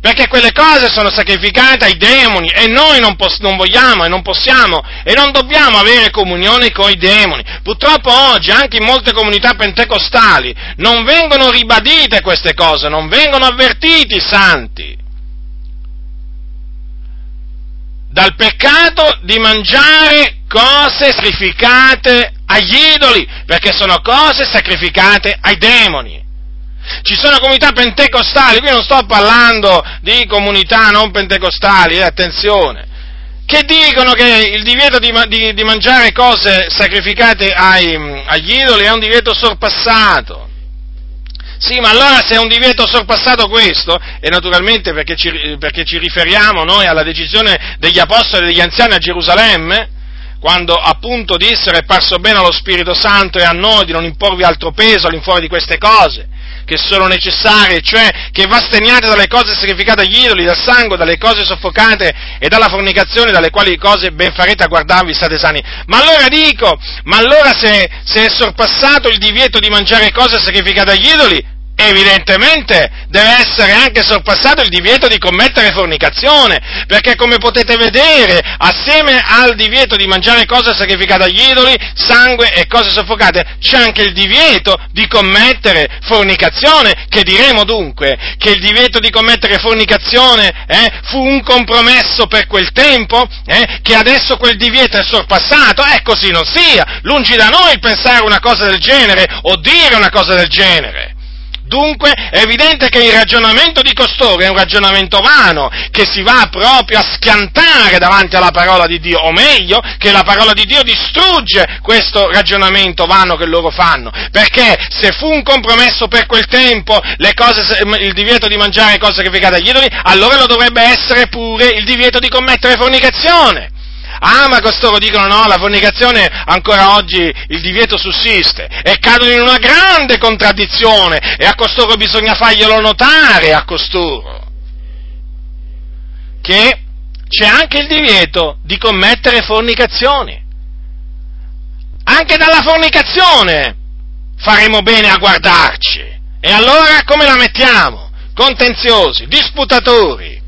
perché quelle cose sono sacrificate ai demoni e noi non, pos- non, vogliamo e non possiamo e non dobbiamo avere comunione con i demoni. Purtroppo oggi anche in molte comunità pentecostali non vengono ribadite queste cose, non vengono avvertiti i santi dal peccato di mangiare cose sacrificate agli idoli, perché sono cose sacrificate ai demoni. Ci sono comunità pentecostali, qui non sto parlando di comunità non pentecostali, eh, attenzione, che dicono che il divieto di, di, di mangiare cose sacrificate ai, agli idoli è un divieto sorpassato. Sì, ma allora se è un divieto sorpassato questo, e naturalmente perché ci, perché ci riferiamo noi alla decisione degli apostoli e degli anziani a Gerusalemme, quando appunto dissero è parso bene allo Spirito Santo e a noi di non imporvi altro peso all'infuori di queste cose, che sono necessarie, cioè che vasteniate dalle cose sacrificate agli idoli, dal sangue, dalle cose soffocate e dalla fornicazione, dalle quali cose ben farete a guardarvi, state sani. Ma allora dico, ma allora se, se è sorpassato il divieto di mangiare cose sacrificate agli idoli, evidentemente deve essere anche sorpassato il divieto di commettere fornicazione, perché come potete vedere, assieme al divieto di mangiare cose sacrificate agli idoli, sangue e cose soffocate, c'è anche il divieto di commettere fornicazione, che diremo dunque che il divieto di commettere fornicazione eh, fu un compromesso per quel tempo, eh, che adesso quel divieto è sorpassato, e così non sia, lungi da noi pensare una cosa del genere o dire una cosa del genere. Dunque è evidente che il ragionamento di costoro è un ragionamento vano, che si va proprio a schiantare davanti alla parola di Dio, o meglio, che la parola di Dio distrugge questo ragionamento vano che loro fanno, perché se fu un compromesso per quel tempo cose, il divieto di mangiare cose sacrificate agli idoli, allora lo dovrebbe essere pure il divieto di commettere fornicazione. Ah, ma costoro dicono no, la fornicazione ancora oggi il divieto sussiste e cadono in una grande contraddizione e a costoro bisogna farglielo notare a costoro che c'è anche il divieto di commettere fornicazioni. Anche dalla fornicazione faremo bene a guardarci. E allora come la mettiamo? Contenziosi, disputatori,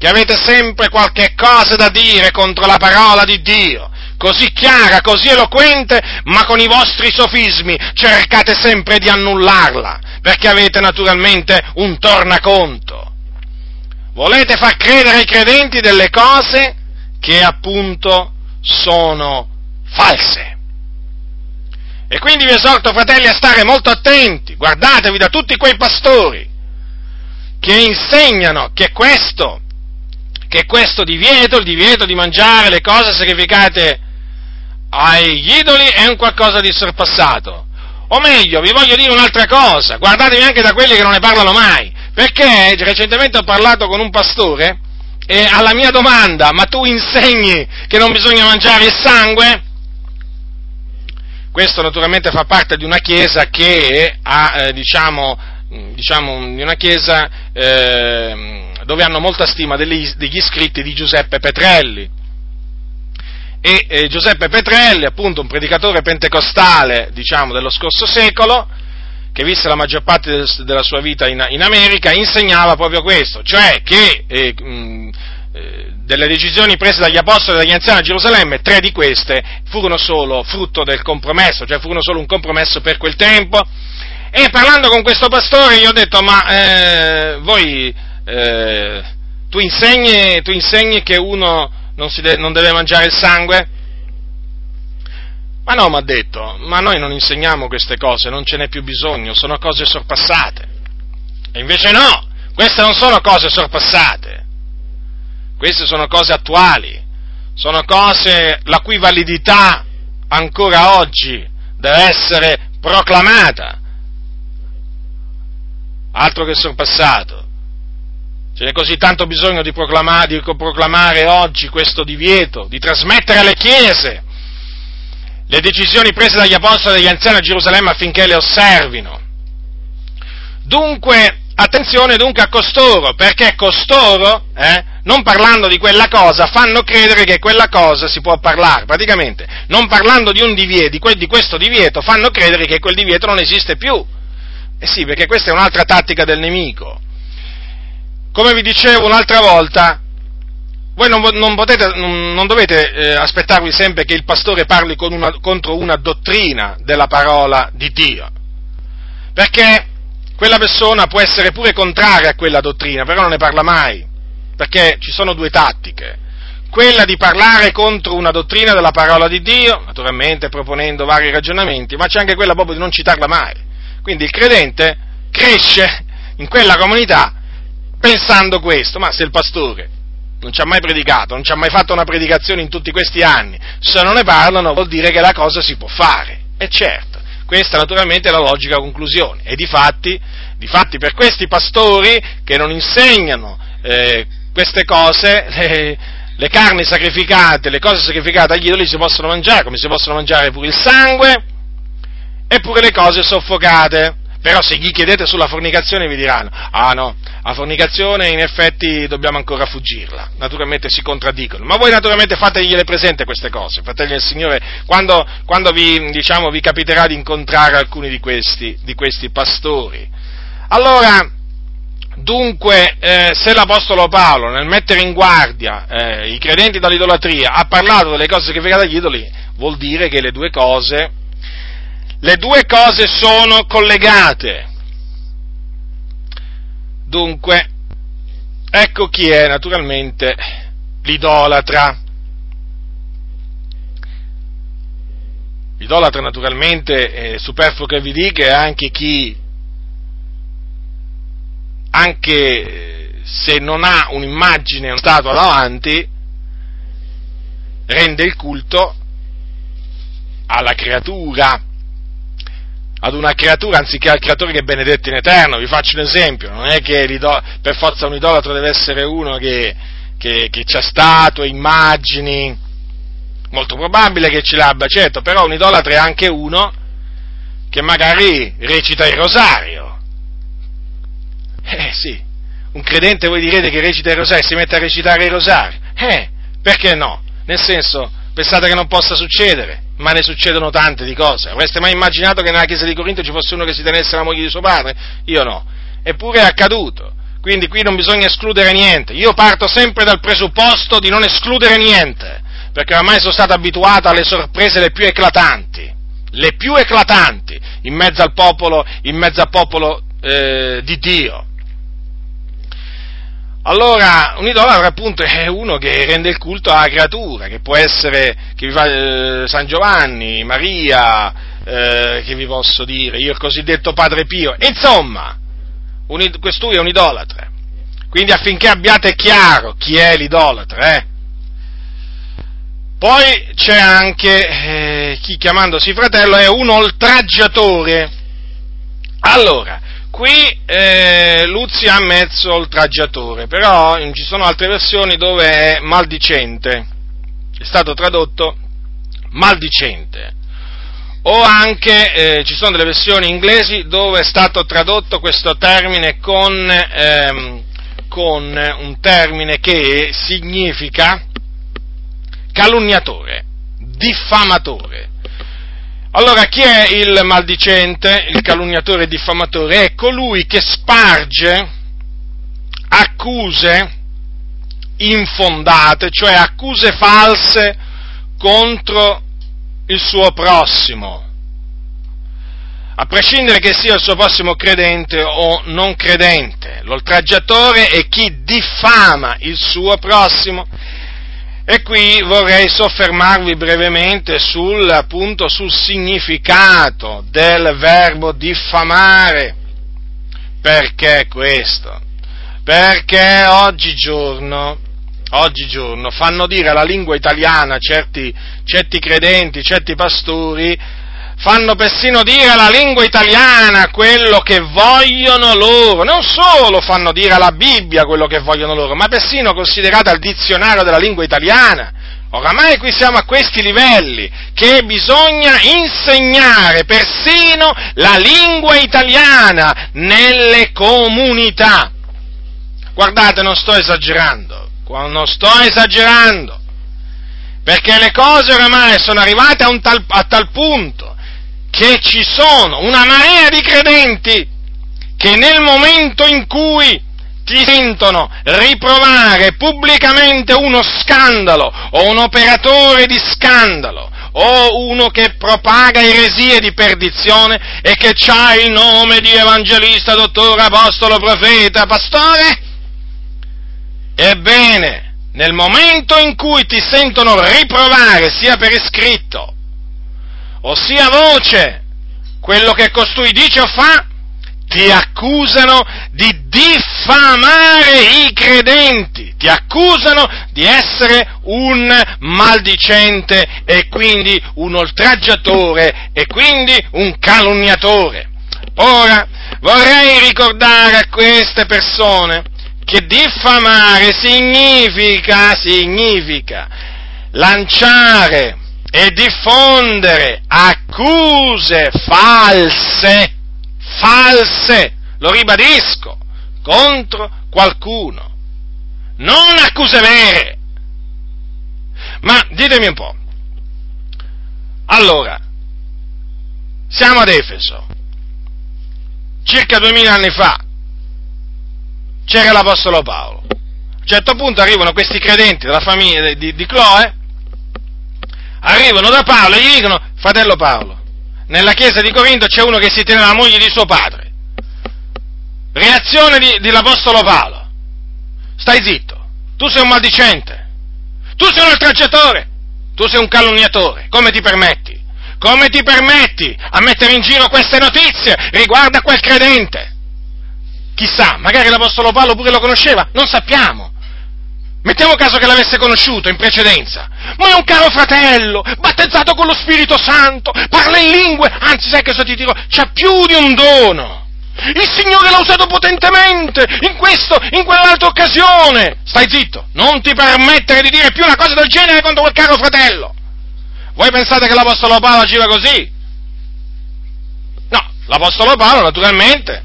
che avete sempre qualche cosa da dire contro la parola di Dio, così chiara, così eloquente, ma con i vostri sofismi cercate sempre di annullarla, perché avete naturalmente un tornaconto. Volete far credere ai credenti delle cose che appunto sono false. E quindi vi esorto, fratelli, a stare molto attenti, guardatevi da tutti quei pastori che insegnano che questo che questo divieto, il divieto di mangiare le cose sacrificate agli idoli, è un qualcosa di sorpassato. O meglio, vi voglio dire un'altra cosa, guardatevi anche da quelli che non ne parlano mai, perché recentemente ho parlato con un pastore e alla mia domanda, ma tu insegni che non bisogna mangiare il sangue? Questo naturalmente fa parte di una chiesa che ha, eh, diciamo, diciamo, di una chiesa eh, dove hanno molta stima degli, degli scritti di Giuseppe Petrelli. E eh, Giuseppe Petrelli, appunto un predicatore pentecostale, diciamo, dello scorso secolo, che visse la maggior parte del, della sua vita in, in, America, insegnava proprio questo, cioè che eh, mh, eh, delle decisioni prese dagli apostoli e dagli anziani a Gerusalemme, tre di queste furono solo frutto del compromesso, cioè furono solo un compromesso per quel tempo. E parlando con questo pastore gli ho detto, ma eh, voi eh, tu, insegni, tu, insegni, che uno non, de- non deve mangiare il sangue? Ma no, mi ha detto, ma noi non insegniamo queste cose, non ce n'è più bisogno, sono cose sorpassate. E invece no, queste non sono cose sorpassate, queste sono cose attuali, sono cose la cui validità ancora oggi deve essere proclamata. Altro che sorpassato. Ce n'è così tanto bisogno di proclamare, di proclamare oggi questo divieto, di trasmettere alle chiese le decisioni prese dagli apostoli e dagli anziani a Gerusalemme affinché le osservino. Dunque, attenzione dunque a costoro, perché costoro, eh, non parlando di quella cosa, fanno credere che quella cosa si può parlare, praticamente, non parlando di divieto, di questo divieto, fanno credere che quel divieto non esiste più. Eh sì, perché questa è un'altra tattica del nemico come vi dicevo un'altra volta, voi non, non, potete, non dovete eh, aspettarvi sempre che il pastore parli una, contro una dottrina della parola di Dio, perché quella persona può essere pure contraria a quella dottrina, però non ne parla mai, perché ci sono due tattiche. Quella di parlare contro una dottrina della parola di Dio, naturalmente proponendo vari ragionamenti, ma c'è anche quella proprio di non citarla mai. Quindi il credente cresce in quella comunità pensando questo, ma se il pastore non ci ha mai predicato, non ci ha mai fatto una predicazione in tutti questi anni, se non ne parlano vuol dire che la cosa si può fare. E certo, questa naturalmente è la logica conclusione. E difatti, difatti per questi pastori che non insegnano eh, queste cose, le, le carni sacrificate, le cose sacrificate agli idoli si possono mangiare, come si possono mangiare pure il sangue e pure le cose soffocate. Però se gli chiedete sulla fornicazione vi diranno, ah no, la fornicazione in effetti dobbiamo ancora fuggirla, naturalmente si contraddicono, ma voi naturalmente fategliele presente queste cose, fratelli del Signore, quando, quando vi, diciamo, vi, capiterà di incontrare alcuni di questi, di questi pastori. Allora, Dunque, eh, se l'Apostolo Paolo, nel mettere in guardia eh, i credenti dall'idolatria, ha parlato delle cose vengono dagli idoli, vuol dire che le due cose le due cose sono collegate. Dunque, ecco chi è naturalmente l'idolatra. L'idolatra naturalmente è superfluo che vi dica è anche chi anche se non ha un'immagine, una statua davanti, rende il culto alla creatura, ad una creatura anziché al creatore che è benedetto in eterno. Vi faccio un esempio, non è che per forza un idolatro deve essere uno che, che, che ha statue, immagini, molto probabile che ce l'abbia, certo, però un idolatro è anche uno che magari recita il rosario. Eh sì, un credente voi direte che recita il rosario e si mette a recitare il rosario. Eh, perché no? Nel senso, pensate che non possa succedere? Ma ne succedono tante di cose. Avreste mai immaginato che nella chiesa di Corinto ci fosse uno che si tenesse la moglie di suo padre? Io no. Eppure è accaduto. Quindi qui non bisogna escludere niente. Io parto sempre dal presupposto di non escludere niente, perché ormai sono stato abituato alle sorprese le più eclatanti, le più eclatanti in mezzo al popolo, mezzo al popolo eh, di Dio. Allora, un idolatro appunto è uno che rende il culto alla creatura, che può essere che vi fa, eh, San Giovanni, Maria, eh, che vi posso dire, io il cosiddetto Padre Pio, insomma, un, quest'ui è un idolatra. Quindi affinché abbiate chiaro chi è l'idolatra, eh? Poi c'è anche eh, chi chiamandosi fratello è un oltraggiatore. Allora, Qui eh, Luzzi ha messo oltraggiatore, però ci sono altre versioni dove è maldicente, è stato tradotto maldicente. O anche eh, ci sono delle versioni inglesi dove è stato tradotto questo termine con, ehm, con un termine che significa calunniatore, diffamatore. Allora, chi è il maldicente, il calunniatore e diffamatore? È colui che sparge accuse infondate, cioè accuse false contro il suo prossimo, a prescindere che sia il suo prossimo credente o non credente. L'oltraggiatore è chi diffama il suo prossimo e qui vorrei soffermarvi brevemente sul, appunto, sul significato del verbo diffamare. Perché questo? Perché oggigiorno, oggigiorno fanno dire alla lingua italiana certi, certi credenti, certi pastori, fanno persino dire alla lingua italiana quello che vogliono loro, non solo fanno dire alla Bibbia quello che vogliono loro, ma persino considerata il dizionario della lingua italiana. Oramai qui siamo a questi livelli, che bisogna insegnare persino la lingua italiana nelle comunità. Guardate, non sto esagerando, non sto esagerando, perché le cose oramai sono arrivate a, tal, a tal punto che ci sono una marea di credenti che nel momento in cui ti sentono riprovare pubblicamente uno scandalo o un operatore di scandalo o uno che propaga eresie di perdizione e che ha il nome di evangelista, dottore, apostolo, profeta, pastore, ebbene, nel momento in cui ti sentono riprovare sia per iscritto ossia voce, quello che costui dice o fa, ti accusano di diffamare i credenti, ti accusano di essere un maldicente e quindi un oltraggiatore e quindi un calunniatore. Ora vorrei ricordare a queste persone che diffamare significa, significa lanciare e diffondere accuse false, false, lo ribadisco, contro qualcuno. Non accuse vere. Ma ditemi un po'. Allora, siamo ad Efeso. Circa duemila anni fa c'era l'Apostolo Paolo. A un certo punto arrivano questi credenti della famiglia di, di Chloe arrivano da Paolo e gli dicono, fratello Paolo, nella chiesa di Corinto c'è uno che si tiene la moglie di suo padre. Reazione di, dell'Apostolo Paolo. Stai zitto, tu sei un maldicente, tu sei un oltraggiatore, tu sei un calunniatore, come ti permetti? Come ti permetti a mettere in giro queste notizie riguardo a quel credente? Chissà, magari l'Apostolo Paolo pure lo conosceva, non sappiamo. Mettiamo caso che l'avesse conosciuto in precedenza, ma è un caro fratello, battezzato con lo Spirito Santo, parla in lingue, anzi sai che so ti dirò, c'ha più di un dono. Il Signore l'ha usato potentemente in questo, in quell'altra occasione. Stai zitto, non ti permettere di dire più una cosa del genere contro quel caro fratello. Voi pensate che l'Apostolo Paolo agiva così? No, l'Apostolo Paolo naturalmente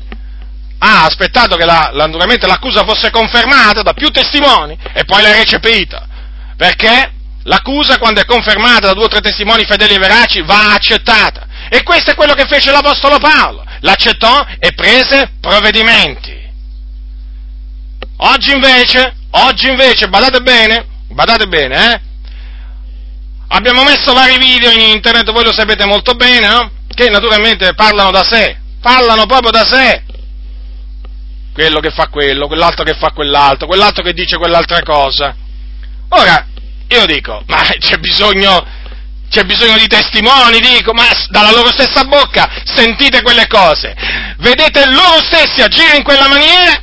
ha aspettato che la, l'accusa fosse confermata da più testimoni e poi l'ha recepita. Perché l'accusa, quando è confermata da due o tre testimoni fedeli e veraci, va accettata. E questo è quello che fece l'Apostolo Paolo l'accettò e prese provvedimenti. Oggi invece, oggi invece, badate bene, badate bene, eh? Abbiamo messo vari video in internet, voi lo sapete molto bene, no? Che naturalmente parlano da sé, parlano proprio da sé. Quello che fa quello, quell'altro che fa quell'altro, quell'altro che dice quell'altra cosa. Ora, io dico, ma c'è bisogno, c'è bisogno di testimoni, dico, ma dalla loro stessa bocca sentite quelle cose, vedete loro stessi agire in quella maniera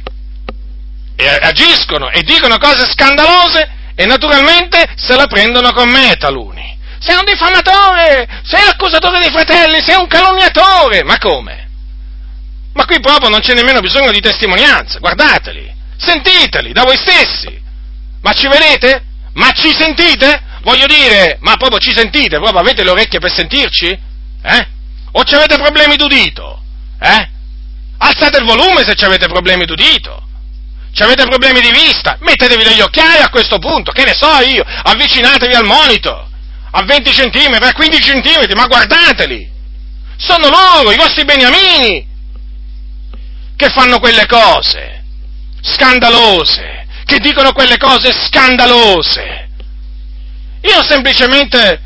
e agiscono e dicono cose scandalose e naturalmente se la prendono con me taluni. Sei un diffamatore, sei accusatore dei fratelli, sei un calunniatore, ma come? Ma qui proprio non c'è nemmeno bisogno di testimonianza, guardateli, sentiteli da voi stessi. Ma ci vedete? Ma ci sentite? Voglio dire, ma proprio ci sentite? Proprio avete le orecchie per sentirci? Eh? O ci avete problemi d'udito? Eh? Alzate il volume se ci avete problemi d'udito. Ci avete problemi di vista? Mettetevi degli occhiali a questo punto, che ne so io, avvicinatevi al monito, a 20 cm, a 15 cm, ma guardateli! Sono loro, i vostri beniamini, che fanno quelle cose scandalose, che dicono quelle cose scandalose. Io ho semplicemente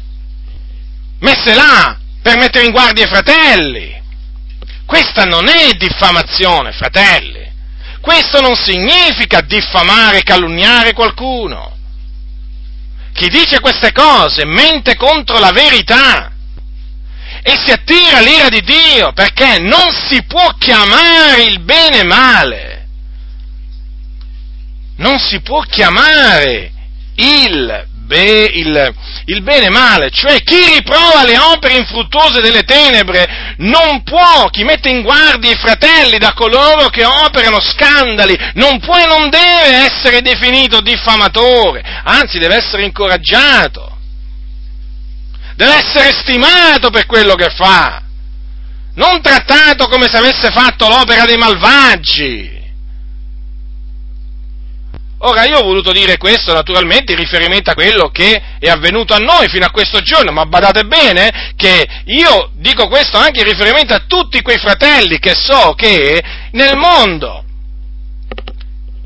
messe là per mettere in guardia i fratelli. Questa non è diffamazione, fratelli. Questo non significa diffamare, calunniare qualcuno. Chi dice queste cose mente contro la verità e si attira l'ira di Dio perché non si può chiamare il bene male. Non si può chiamare il be, il, il bene male, cioè chi riprova le opere infruttuose delle tenebre non può, chi mette in guardia i fratelli da coloro che operano scandali, non può e non deve essere definito diffamatore, anzi deve essere incoraggiato, deve essere stimato per quello che fa, non trattato come se avesse fatto l'opera dei malvagi. Ora io ho voluto dire questo naturalmente in riferimento a quello che è avvenuto a noi fino a questo giorno, ma badate bene che io dico questo anche in riferimento a tutti quei fratelli che so che nel mondo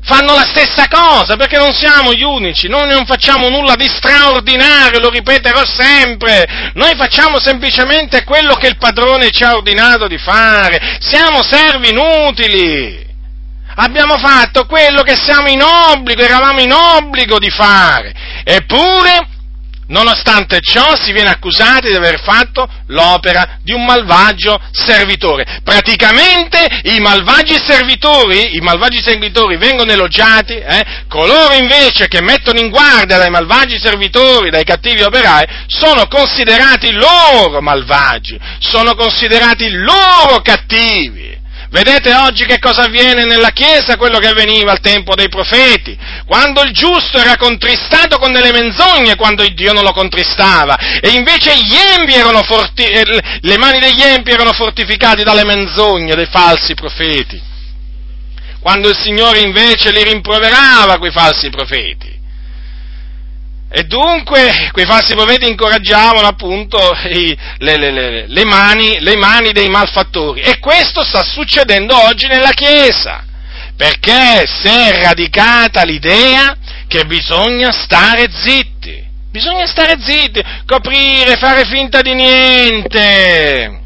fanno la stessa cosa, perché non siamo gli unici, noi non facciamo nulla di straordinario, lo ripeterò sempre, noi facciamo semplicemente quello che il padrone ci ha ordinato di fare, siamo servi inutili. Abbiamo fatto quello che siamo in obbligo, eravamo in obbligo di fare, eppure, nonostante ciò, si viene accusati di aver fatto l'opera di un malvagio servitore. Praticamente i malvagi servitori, i malvagi servitori vengono elogiati, eh? coloro invece che mettono in guardia dai malvagi servitori, dai cattivi operai, sono considerati loro malvagi, sono considerati loro cattivi. Vedete oggi che cosa avviene nella Chiesa, quello che avveniva al tempo dei profeti, quando il giusto era contristato con delle menzogne, quando Dio non lo contristava, e invece forti, eh, le mani degli empi erano fortificate dalle menzogne dei falsi profeti, quando il Signore invece li rimproverava quei falsi profeti. E dunque quei falsi profeti incoraggiavano appunto i, le, le, le, mani, le mani dei malfattori. E questo sta succedendo oggi nella Chiesa, perché si è radicata l'idea che bisogna stare zitti. Bisogna stare zitti, coprire, fare finta di niente.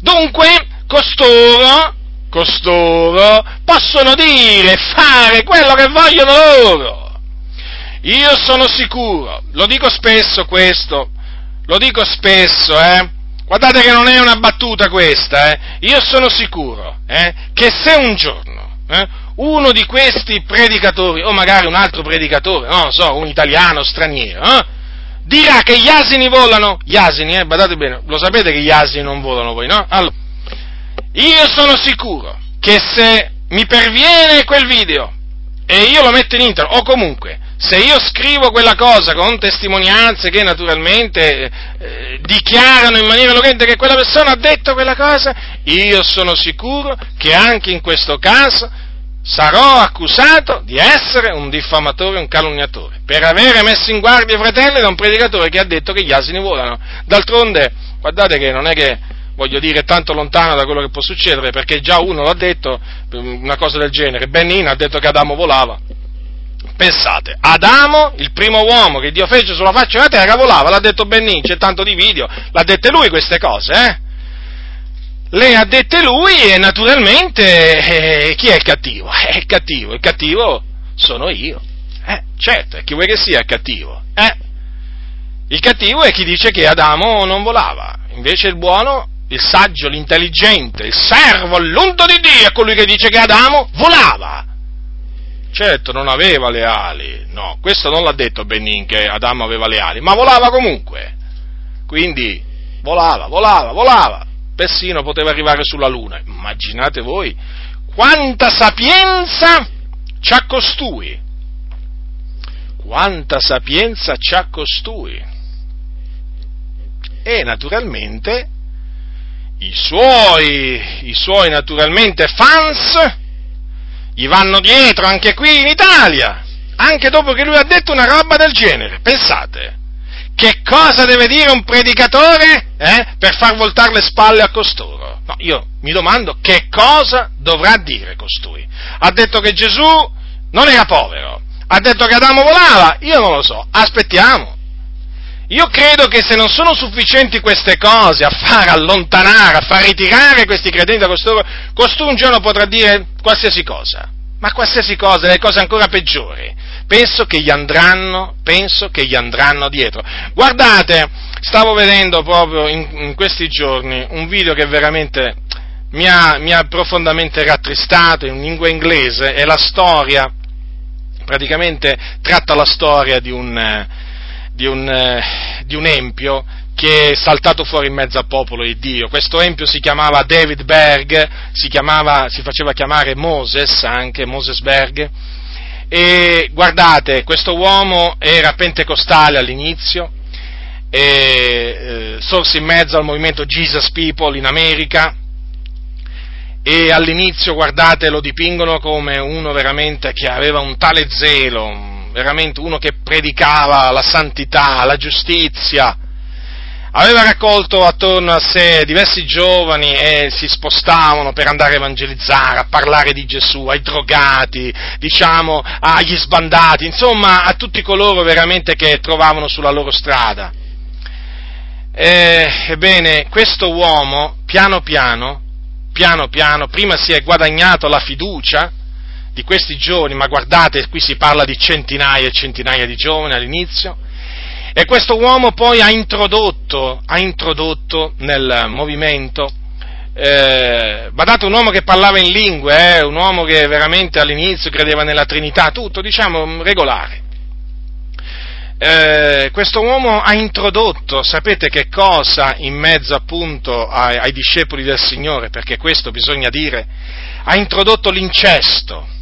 Dunque, costoro, costoro possono dire, fare quello che vogliono loro io sono sicuro, lo dico spesso questo, lo dico spesso, eh, guardate che non è una battuta questa, eh, io sono sicuro eh, che se un giorno eh, uno di questi predicatori, o magari un altro predicatore, non so, un italiano, straniero, eh, dirà che gli asini volano, gli asini, eh, badate bene, lo sapete che gli asini non volano voi, no? Allora, io sono sicuro che se mi perviene quel video e io lo metto in internet, o comunque, se io scrivo quella cosa con testimonianze che naturalmente eh, dichiarano in maniera eloquente che quella persona ha detto quella cosa, io sono sicuro che anche in questo caso sarò accusato di essere un diffamatore, un calunniatore, per avere messo in guardia i fratelli da un predicatore che ha detto che gli asini volano. D'altronde, guardate che non è che voglio dire tanto lontano da quello che può succedere, perché già uno l'ha detto, una cosa del genere, Benin ha detto che Adamo volava. Pensate, Adamo, il primo uomo che Dio fece sulla faccia della terra, volava, l'ha detto Benin, c'è tanto di video, l'ha dette lui queste cose, eh? le ha dette lui e naturalmente eh, chi è il cattivo? È il cattivo, il cattivo sono io. Eh, certo, e chi vuoi che sia il cattivo? Eh? Il cattivo è chi dice che Adamo non volava, invece il buono, il saggio, l'intelligente, il servo, l'unto di Dio è colui che dice che Adamo volava. Certo, non aveva le ali, no, questo non l'ha detto Benin che Adamo aveva le ali, ma volava comunque. Quindi volava, volava, volava persino poteva arrivare sulla Luna. Immaginate voi quanta sapienza c'ha costui. Quanta sapienza c'ha costui. E naturalmente i suoi, i suoi naturalmente fans gli vanno dietro anche qui in Italia, anche dopo che lui ha detto una roba del genere. Pensate, che cosa deve dire un predicatore eh, per far voltare le spalle a costoro? No, io mi domando che cosa dovrà dire costui. Ha detto che Gesù non era povero, ha detto che Adamo volava, io non lo so, aspettiamo. Io credo che se non sono sufficienti queste cose a far allontanare, a far ritirare questi credenti da costoro, costui un giorno potrà dire qualsiasi cosa, ma qualsiasi cosa, le cose ancora peggiori penso che gli andranno, penso che gli andranno dietro. Guardate, stavo vedendo proprio in, in questi giorni un video che veramente mi ha, mi ha, profondamente rattristato in lingua inglese, è la storia, praticamente tratta la storia di un, di un, di un empio che è saltato fuori in mezzo al popolo di Dio. Questo empio si chiamava David Berg, si, chiamava, si faceva chiamare Moses anche, Moses Berg, e guardate, questo uomo era pentecostale all'inizio, e, eh, sorse in mezzo al movimento Jesus People in America e all'inizio, guardate, lo dipingono come uno veramente che aveva un tale zelo, veramente uno che predicava la santità, la giustizia, aveva raccolto attorno a sé diversi giovani e si spostavano per andare a evangelizzare, a parlare di Gesù, ai drogati, diciamo, agli sbandati, insomma a tutti coloro veramente che trovavano sulla loro strada. E, ebbene, questo uomo, piano piano, piano piano, prima si è guadagnato la fiducia di questi giovani, ma guardate, qui si parla di centinaia e centinaia di giovani all'inizio, e questo uomo poi ha introdotto, ha introdotto nel movimento, eh, badate, un uomo che parlava in lingue, eh, un uomo che veramente all'inizio credeva nella Trinità, tutto, diciamo, regolare. Eh, questo uomo ha introdotto, sapete che cosa in mezzo appunto ai, ai discepoli del Signore, perché questo bisogna dire, ha introdotto l'incesto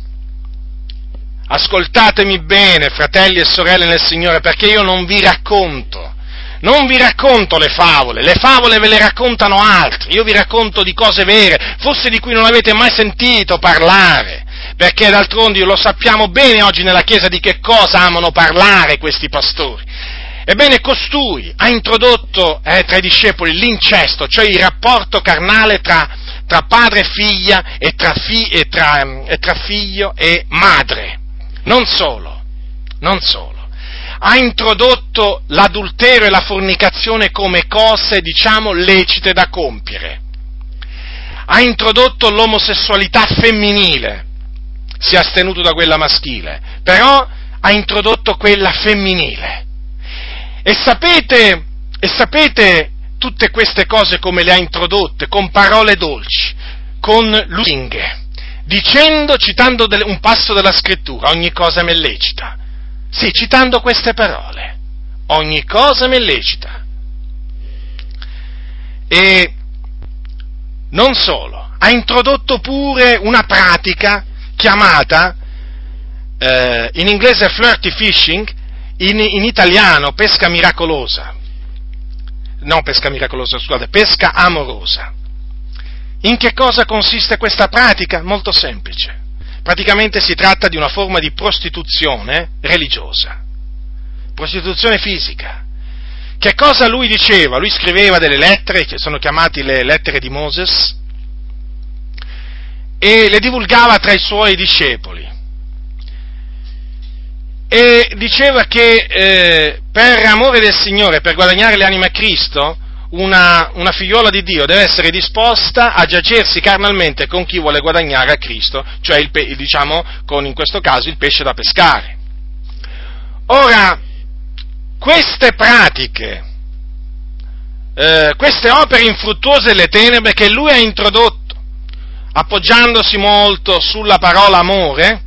ascoltatemi bene, fratelli e sorelle nel Signore, perché io non vi racconto, non vi racconto le favole, le favole ve le raccontano altri, io vi racconto di cose vere, forse di cui non avete mai sentito parlare, perché d'altronde lo sappiamo bene oggi nella Chiesa di che cosa amano parlare questi pastori. Ebbene, costui ha introdotto eh, tra i discepoli l'incesto, cioè il rapporto carnale tra, tra padre e figlia e tra, fi, e, tra, e tra figlio e madre. Non solo, non solo, ha introdotto l'adulterio e la fornicazione come cose, diciamo, lecite da compiere. Ha introdotto l'omosessualità femminile, si è astenuto da quella maschile, però ha introdotto quella femminile. E sapete, e sapete tutte queste cose come le ha introdotte, con parole dolci, con lusinghe, dicendo, citando un passo della scrittura, ogni cosa mi è lecita. Sì, citando queste parole, ogni cosa mi è lecita. E non solo, ha introdotto pure una pratica chiamata eh, in inglese flirty fishing, in, in italiano pesca miracolosa. No, pesca miracolosa, scusate, pesca amorosa. In che cosa consiste questa pratica? Molto semplice. Praticamente si tratta di una forma di prostituzione religiosa, prostituzione fisica. Che cosa lui diceva? Lui scriveva delle lettere, che sono chiamate le lettere di Moses, e le divulgava tra i suoi discepoli e diceva che eh, per amore del Signore, per guadagnare le anime a Cristo, una, una, figliuola di Dio deve essere disposta a giacersi carnalmente con chi vuole guadagnare a Cristo, cioè il, diciamo con in questo caso il pesce da pescare. Ora, queste pratiche, eh, queste opere infruttuose delle tenebre che lui ha introdotto, appoggiandosi molto sulla parola amore,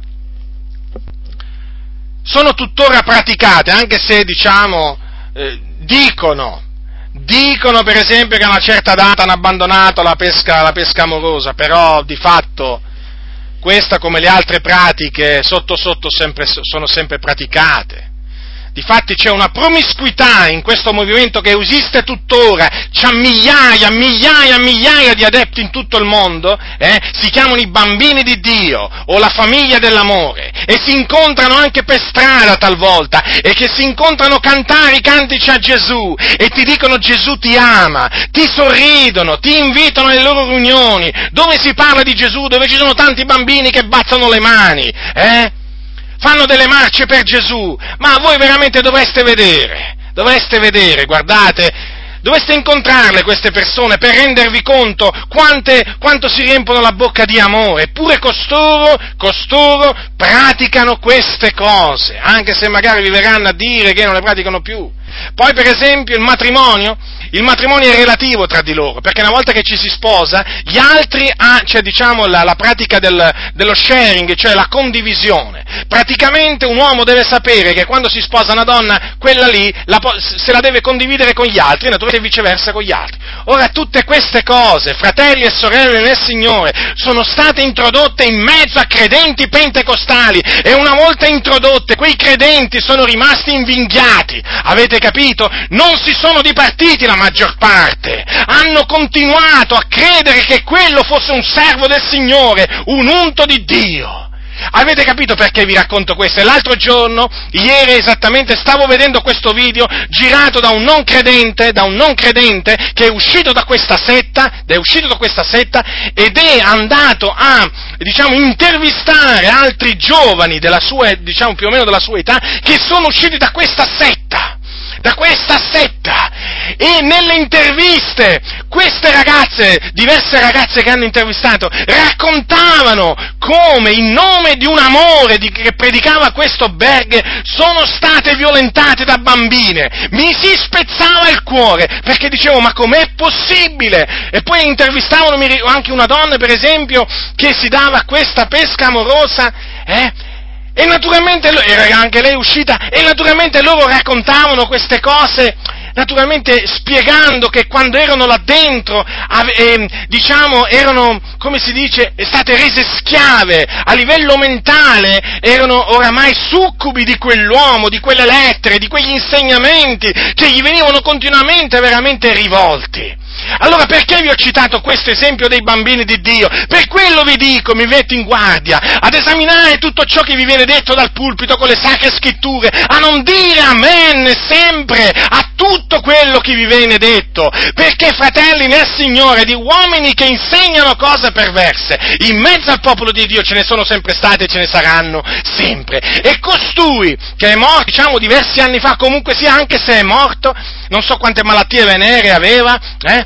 sono tuttora praticate, anche se diciamo eh, dicono, dicono per esempio che a una certa data hanno abbandonato la pesca, la pesca amorosa, però di fatto questa come le altre pratiche sotto sotto sempre, sono sempre praticate. Difatti c'è una promiscuità in questo movimento che esiste tuttora, c'ha migliaia, migliaia, migliaia di adepti in tutto il mondo, eh? si chiamano i bambini di Dio o la famiglia dell'amore e si incontrano anche per strada talvolta e che si incontrano cantare i cantici a Gesù e ti dicono Gesù ti ama, ti sorridono, ti invitano alle loro riunioni dove si parla di Gesù, dove ci sono tanti bambini che battono le mani, eh? Fanno delle marce per Gesù, ma voi veramente dovreste vedere, dovreste vedere, guardate, dovreste incontrarle queste persone per rendervi conto quante, quanto si riempiono la bocca di amore, eppure costoro, costoro praticano queste cose, anche se magari vi verranno a dire che non le praticano più. Poi per esempio il matrimonio, il matrimonio è relativo tra di loro, perché una volta che ci si sposa, gli altri hanno, cioè diciamo la, la pratica del, dello sharing, cioè la condivisione. Praticamente un uomo deve sapere che quando si sposa una donna, quella lì la, se la deve condividere con gli altri, naturalmente viceversa con gli altri. Ora tutte queste cose, fratelli e sorelle nel Signore, sono state introdotte in mezzo a credenti pentecostali e una volta introdotte quei credenti sono rimasti invinghiati. Avete capito? Non si sono dipartiti la maggior parte, hanno continuato a credere che quello fosse un servo del Signore, un unto di Dio. Avete capito perché vi racconto questo? L'altro giorno, ieri esattamente, stavo vedendo questo video girato da un non credente, da un non credente che è uscito da questa setta, è uscito da questa setta ed è andato a, diciamo, intervistare altri giovani della sua, diciamo, più o meno della sua età, che sono usciti da questa setta da questa setta e nelle interviste queste ragazze, diverse ragazze che hanno intervistato, raccontavano come in nome di un amore di, che predicava questo Berg sono state violentate da bambine. Mi si spezzava il cuore perché dicevo ma com'è possibile? E poi intervistavano anche una donna per esempio che si dava questa pesca amorosa eh, e naturalmente, era anche lei uscita, e naturalmente loro raccontavano queste cose, naturalmente spiegando che quando erano là dentro, eh, diciamo, erano, come si dice, state rese schiave a livello mentale, erano oramai succubi di quell'uomo, di quelle lettere, di quegli insegnamenti che gli venivano continuamente veramente rivolti. Allora perché vi ho citato questo esempio dei bambini di Dio? Per quello vi dico, mi metto in guardia, ad esaminare tutto ciò che vi viene detto dal pulpito con le sacre scritture, a non dire amen sempre a tutto quello che vi viene detto, perché fratelli nel Signore, di uomini che insegnano cose perverse, in mezzo al popolo di Dio ce ne sono sempre state e ce ne saranno sempre. E costui, che è morto, diciamo, diversi anni fa, comunque sia, anche se è morto, non so quante malattie venere aveva, eh,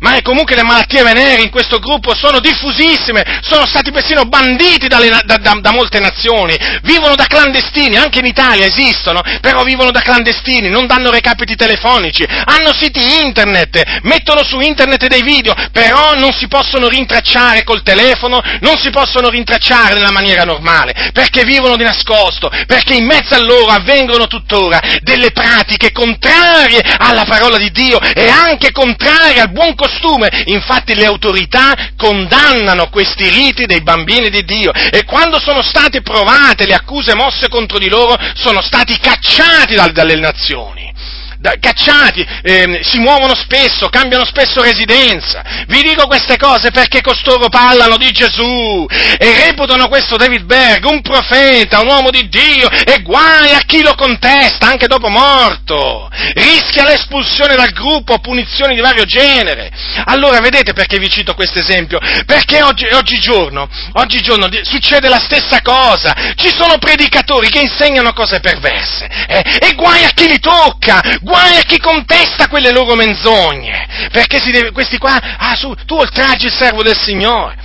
ma comunque le malattie venere in questo gruppo sono diffusissime, sono stati persino banditi dalle, da, da, da, molte nazioni, vivono da clandestini, anche in Italia esistono, però vivono da clandestini, non danno recapiti telefonici, hanno siti internet, mettono su internet dei video, però non si possono rintracciare col telefono, non si possono rintracciare nella maniera normale, perché vivono di nascosto, perché in mezzo a loro avvengono tuttora delle pratiche contrarie alla parola di Dio e anche contrarie al buon costume. Infatti le autorità condannano questi riti dei bambini di Dio e quando sono state provate le accuse mosse contro di loro sono stati cacciati dalle nazioni da, cacciati, eh, si muovono spesso, cambiano spesso residenza. Vi dico queste cose perché costoro parlano di Gesù e reputano questo David Berg un profeta, un uomo di Dio e guai a chi lo contesta anche dopo morto. Rischia l'espulsione dal gruppo, punizioni di vario genere. Allora vedete perché vi cito questo esempio? Perché oggi, oggigiorno, oggigiorno succede la stessa cosa. Ci sono predicatori che insegnano cose perverse eh, e guai a chi li tocca, guai a chi contesta quelle loro menzogne, perché deve, questi qua, ah, su, tu oltraggi il servo del Signore,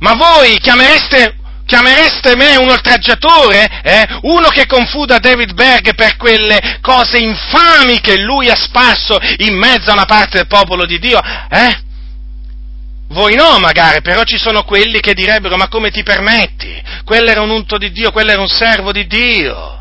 ma voi chiamereste, chiamereste me un oltraggiatore, eh? uno che confuda David Berg per quelle cose infami che lui ha sparso in mezzo a una parte del popolo di Dio, eh? Voi no, magari, però ci sono quelli che direbbero, ma come ti permetti? Quello era un unto di Dio, quello era un servo di Dio.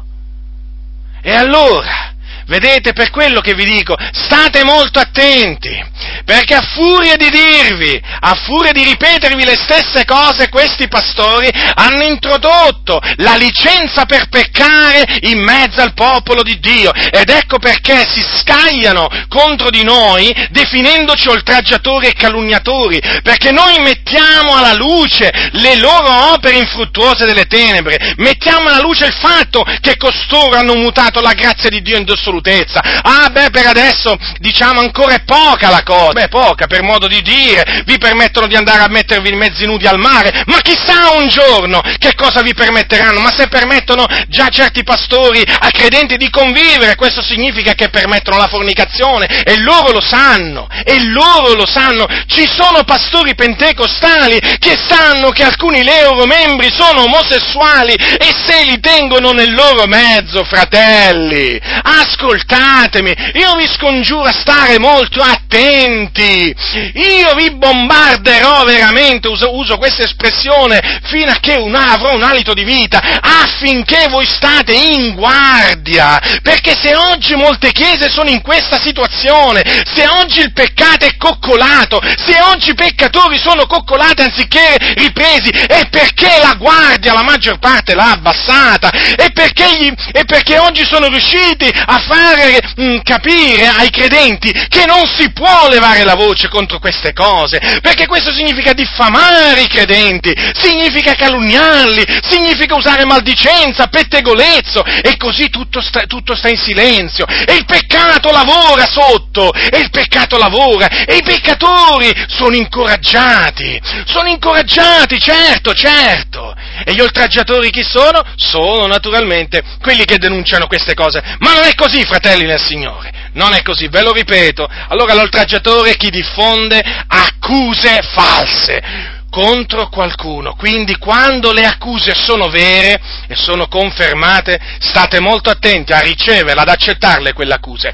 E allora, Vedete, per quello che vi dico, state molto attenti, perché a furia di dirvi, a furia di ripetervi le stesse cose, questi pastori hanno introdotto la licenza per peccare in mezzo al popolo di Dio. Ed ecco perché si scagliano contro di noi, definendoci oltraggiatori e calunniatori, perché noi mettiamo alla luce le loro opere infruttuose delle tenebre, mettiamo alla luce il fatto che costoro hanno mutato la grazia di Dio in dissoluzione assolutezza. Ah, beh, per adesso diciamo ancora è poca la cosa. Beh, poca per modo di dire. Vi permettono di andare a mettervi mezzi nudi al mare, ma chissà un giorno che cosa vi permetteranno. Ma se permettono già certi pastori a credenti di convivere, questo significa che permettono la fornicazione e loro lo sanno. E loro lo sanno. Ci sono pastori pentecostali che sanno che alcuni loro membri sono omosessuali e se li tengono nel loro mezzo, fratelli. Ascoltate ascoltatemi, io vi scongiuro a stare molto attenti, io vi bombarderò veramente, uso, uso questa espressione, fino a che un, avrò un alito di vita, affinché voi state in guardia, perché se oggi molte chiese sono in questa situazione, se oggi il peccato è coccolato, se oggi i peccatori sono coccolati anziché ripresi, è perché la guardia la maggior parte l'ha abbassata, è perché, gli, è perché oggi sono riusciti a fare fare mh, mm, capire ai credenti che non si può levare la voce contro queste cose, perché questo significa diffamare i credenti, significa calunniarli, significa usare maldicenza, pettegolezzo, e così tutto sta, tutto sta in silenzio. E il peccato lavora sotto, e il peccato lavora, e i peccatori sono incoraggiati, sono incoraggiati, certo, certo. E gli oltraggiatori chi sono? Sono naturalmente quelli che denunciano queste cose. Ma non è così, fratelli nel Signore. Non è così, ve lo ripeto. Allora l'oltraggiatore è chi diffonde accuse false contro qualcuno. Quindi quando le accuse sono vere e sono confermate, state molto attenti a riceverle, ad accettarle quelle accuse,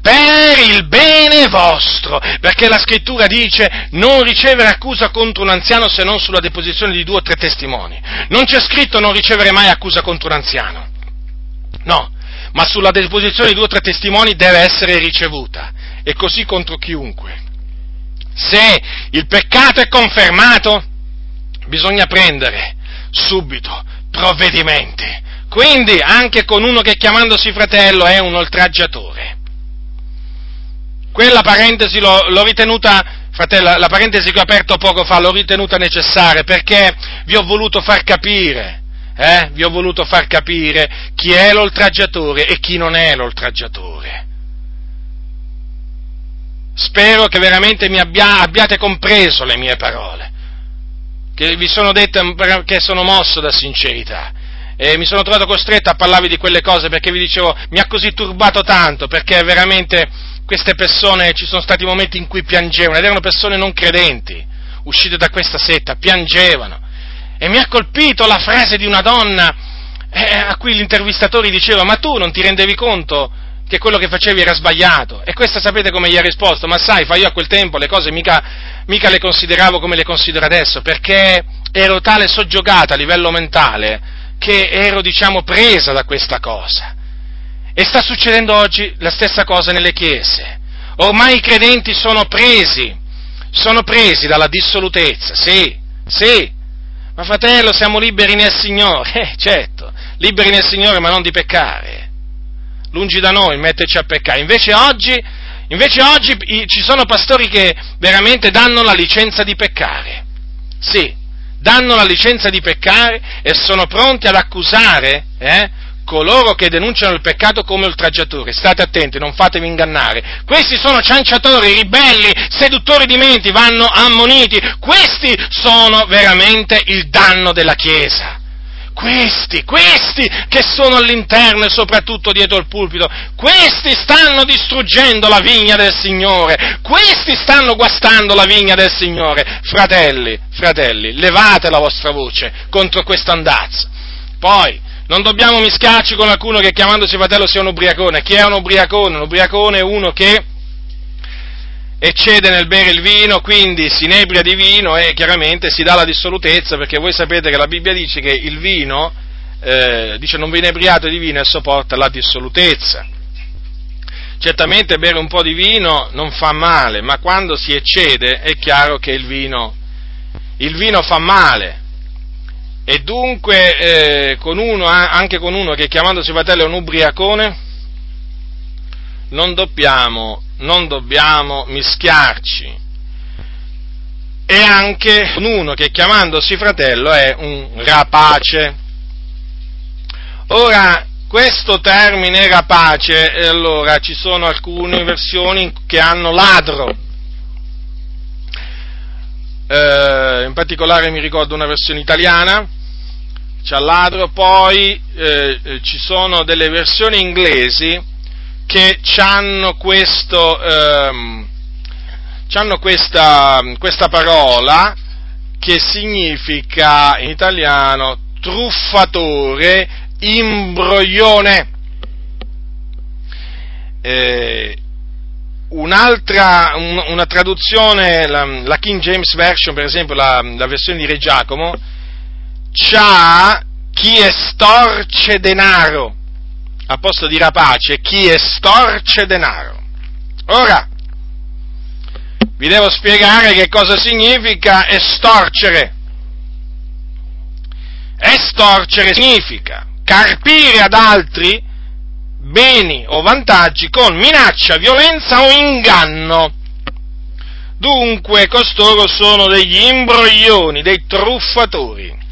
per il bene vostro, perché la scrittura dice non ricevere accusa contro un anziano se non sulla deposizione di due o tre testimoni. Non c'è scritto non ricevere mai accusa contro un anziano. No, ma sulla deposizione di due o tre testimoni deve essere ricevuta, e così contro chiunque. Se il peccato è confermato, bisogna prendere subito provvedimenti. Quindi anche con uno che chiamandosi fratello è un oltraggiatore. Quella parentesi l'ho, l'ho ritenuta, fratello, la parentesi che ho aperto poco fa l'ho ritenuta necessaria perché vi ho voluto far capire eh, vi ho voluto far capire chi è l'oltraggiatore e chi non è l'oltraggiatore. Spero che veramente mi abbia, abbiate compreso le mie parole, che vi sono dette che sono mosso da sincerità. E mi sono trovato costretto a parlarvi di quelle cose perché vi dicevo, mi ha così turbato tanto, perché veramente queste persone, ci sono stati momenti in cui piangevano, ed erano persone non credenti, uscite da questa setta, piangevano. E mi ha colpito la frase di una donna eh, a cui l'intervistatore diceva, ma tu non ti rendevi conto che quello che facevi era sbagliato? E questa sapete come gli ha risposto? Ma sai, fa io a quel tempo le cose mica, mica le consideravo come le considero adesso, perché ero tale soggiogata a livello mentale che ero, diciamo, presa da questa cosa. E sta succedendo oggi la stessa cosa nelle chiese. Ormai i credenti sono presi, sono presi dalla dissolutezza, sì, sì. Ma fratello, siamo liberi nel Signore, eh, certo, liberi nel Signore ma non di peccare. Lungi da noi metterci a peccare. Invece oggi, invece oggi ci sono pastori che veramente danno la licenza di peccare. Sì, danno la licenza di peccare e sono pronti ad accusare eh, coloro che denunciano il peccato come oltraggiatori. State attenti, non fatevi ingannare. Questi sono cianciatori, ribelli, seduttori di menti, vanno ammoniti. Questi sono veramente il danno della Chiesa questi, questi che sono all'interno e soprattutto dietro il pulpito, questi stanno distruggendo la vigna del Signore, questi stanno guastando la vigna del Signore. Fratelli, fratelli, levate la vostra voce contro questo andazzo. Poi, non dobbiamo mischiarci con qualcuno che chiamandosi fratello sia un ubriacone. Chi è un ubriacone? Un ubriacone è uno che eccede nel bere il vino, quindi si inebria di vino e chiaramente si dà la dissolutezza, perché voi sapete che la Bibbia dice che il vino, eh, dice non vi inebriate di vino e sopporta la dissolutezza. Certamente bere un po' di vino non fa male, ma quando si eccede è chiaro che il vino, il vino fa male. E dunque eh, con uno, anche con uno che chiamandosi fratello è un ubriacone, non dobbiamo non dobbiamo mischiarci. E anche uno che chiamandosi fratello è un rapace. Ora, questo termine rapace, allora ci sono alcune versioni che hanno ladro. Eh, in particolare mi ricordo una versione italiana, c'è ladro, poi eh, ci sono delle versioni inglesi che hanno, questo, ehm, hanno questa, questa parola che significa in italiano truffatore, imbroglione. Eh, un'altra, un, una traduzione, la, la, King James Version, per esempio, la, la versione di Re Giacomo, c'ha chi estorce denaro a posto di rapace chi estorce denaro. Ora, vi devo spiegare che cosa significa estorcere. Estorcere significa carpire ad altri beni o vantaggi con minaccia, violenza o inganno. Dunque costoro sono degli imbroglioni, dei truffatori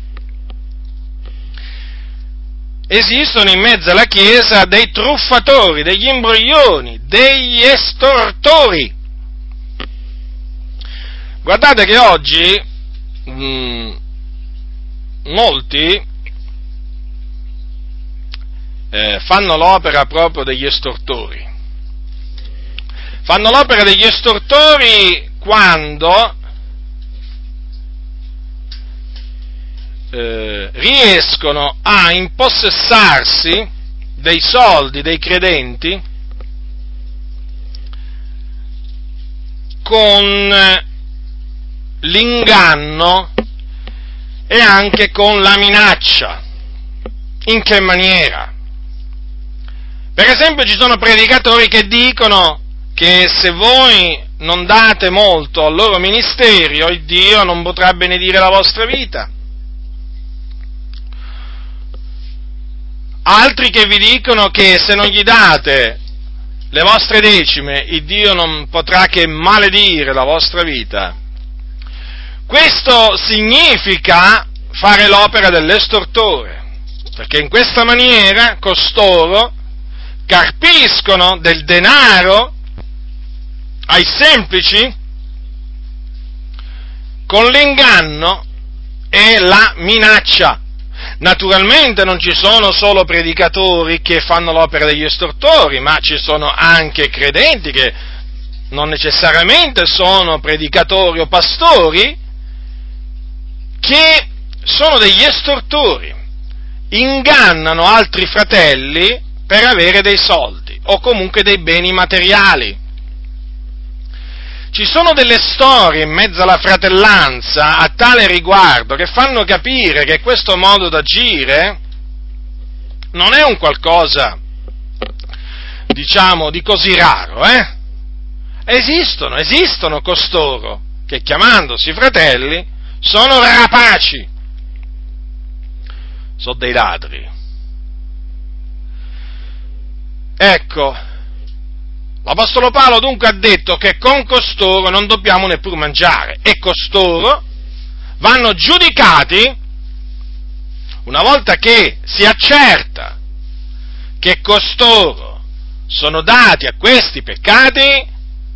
esistono in mezzo alla Chiesa dei truffatori, degli imbroglioni, degli estortori. Guardate che oggi mh, mm, molti eh, fanno l'opera proprio degli estortori. Fanno l'opera degli estortori quando eh, riescono a impossessarsi dei soldi dei credenti con l'inganno e anche con la minaccia. In che maniera? Per esempio ci sono predicatori che dicono che se voi non date molto al loro ministero, il Dio non potrà benedire la vostra vita. Altri che vi dicono che se non gli date le vostre decime, il Dio non potrà che maledire la vostra vita. Questo significa fare l'opera dell'estortore, perché in questa maniera costoro carpiscono del denaro ai semplici con l'inganno e la minaccia Naturalmente non ci sono solo predicatori che fanno l'opera degli estortori, ma ci sono anche credenti che non necessariamente sono predicatori o pastori, che sono degli estortori, ingannano altri fratelli per avere dei soldi o comunque dei beni materiali. Ci sono delle storie in mezzo alla fratellanza a tale riguardo che fanno capire che questo modo d'agire non è un qualcosa, diciamo, di così raro, eh? Esistono, esistono costoro che chiamandosi fratelli sono rapaci, sono dei ladri. Ecco, l'Apostolo Paolo dunque ha detto che con costoro non dobbiamo neppure mangiare e costoro vanno giudicati una volta che si accerta che costoro sono dati a questi peccati,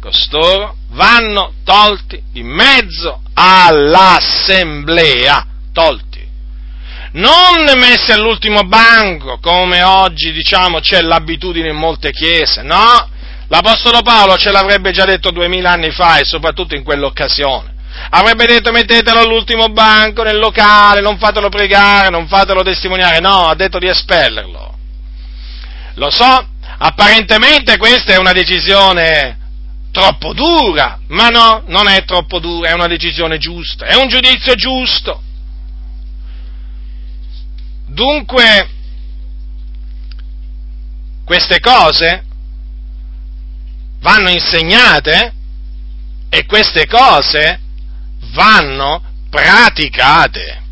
costoro vanno tolti di mezzo all'assemblea, tolti. Non messi all'ultimo banco, come oggi diciamo c'è l'abitudine in molte chiese, no? L'Apostolo Paolo ce l'avrebbe già detto duemila anni fa e soprattutto in quell'occasione. Avrebbe detto mettetelo all'ultimo banco, nel locale, non fatelo pregare, non fatelo testimoniare, no, ha detto di espellerlo. Lo so, apparentemente questa è una decisione troppo dura, ma no, non è troppo dura, è una decisione giusta, è un giudizio giusto. Dunque, queste cose vanno insegnate e queste cose vanno praticate.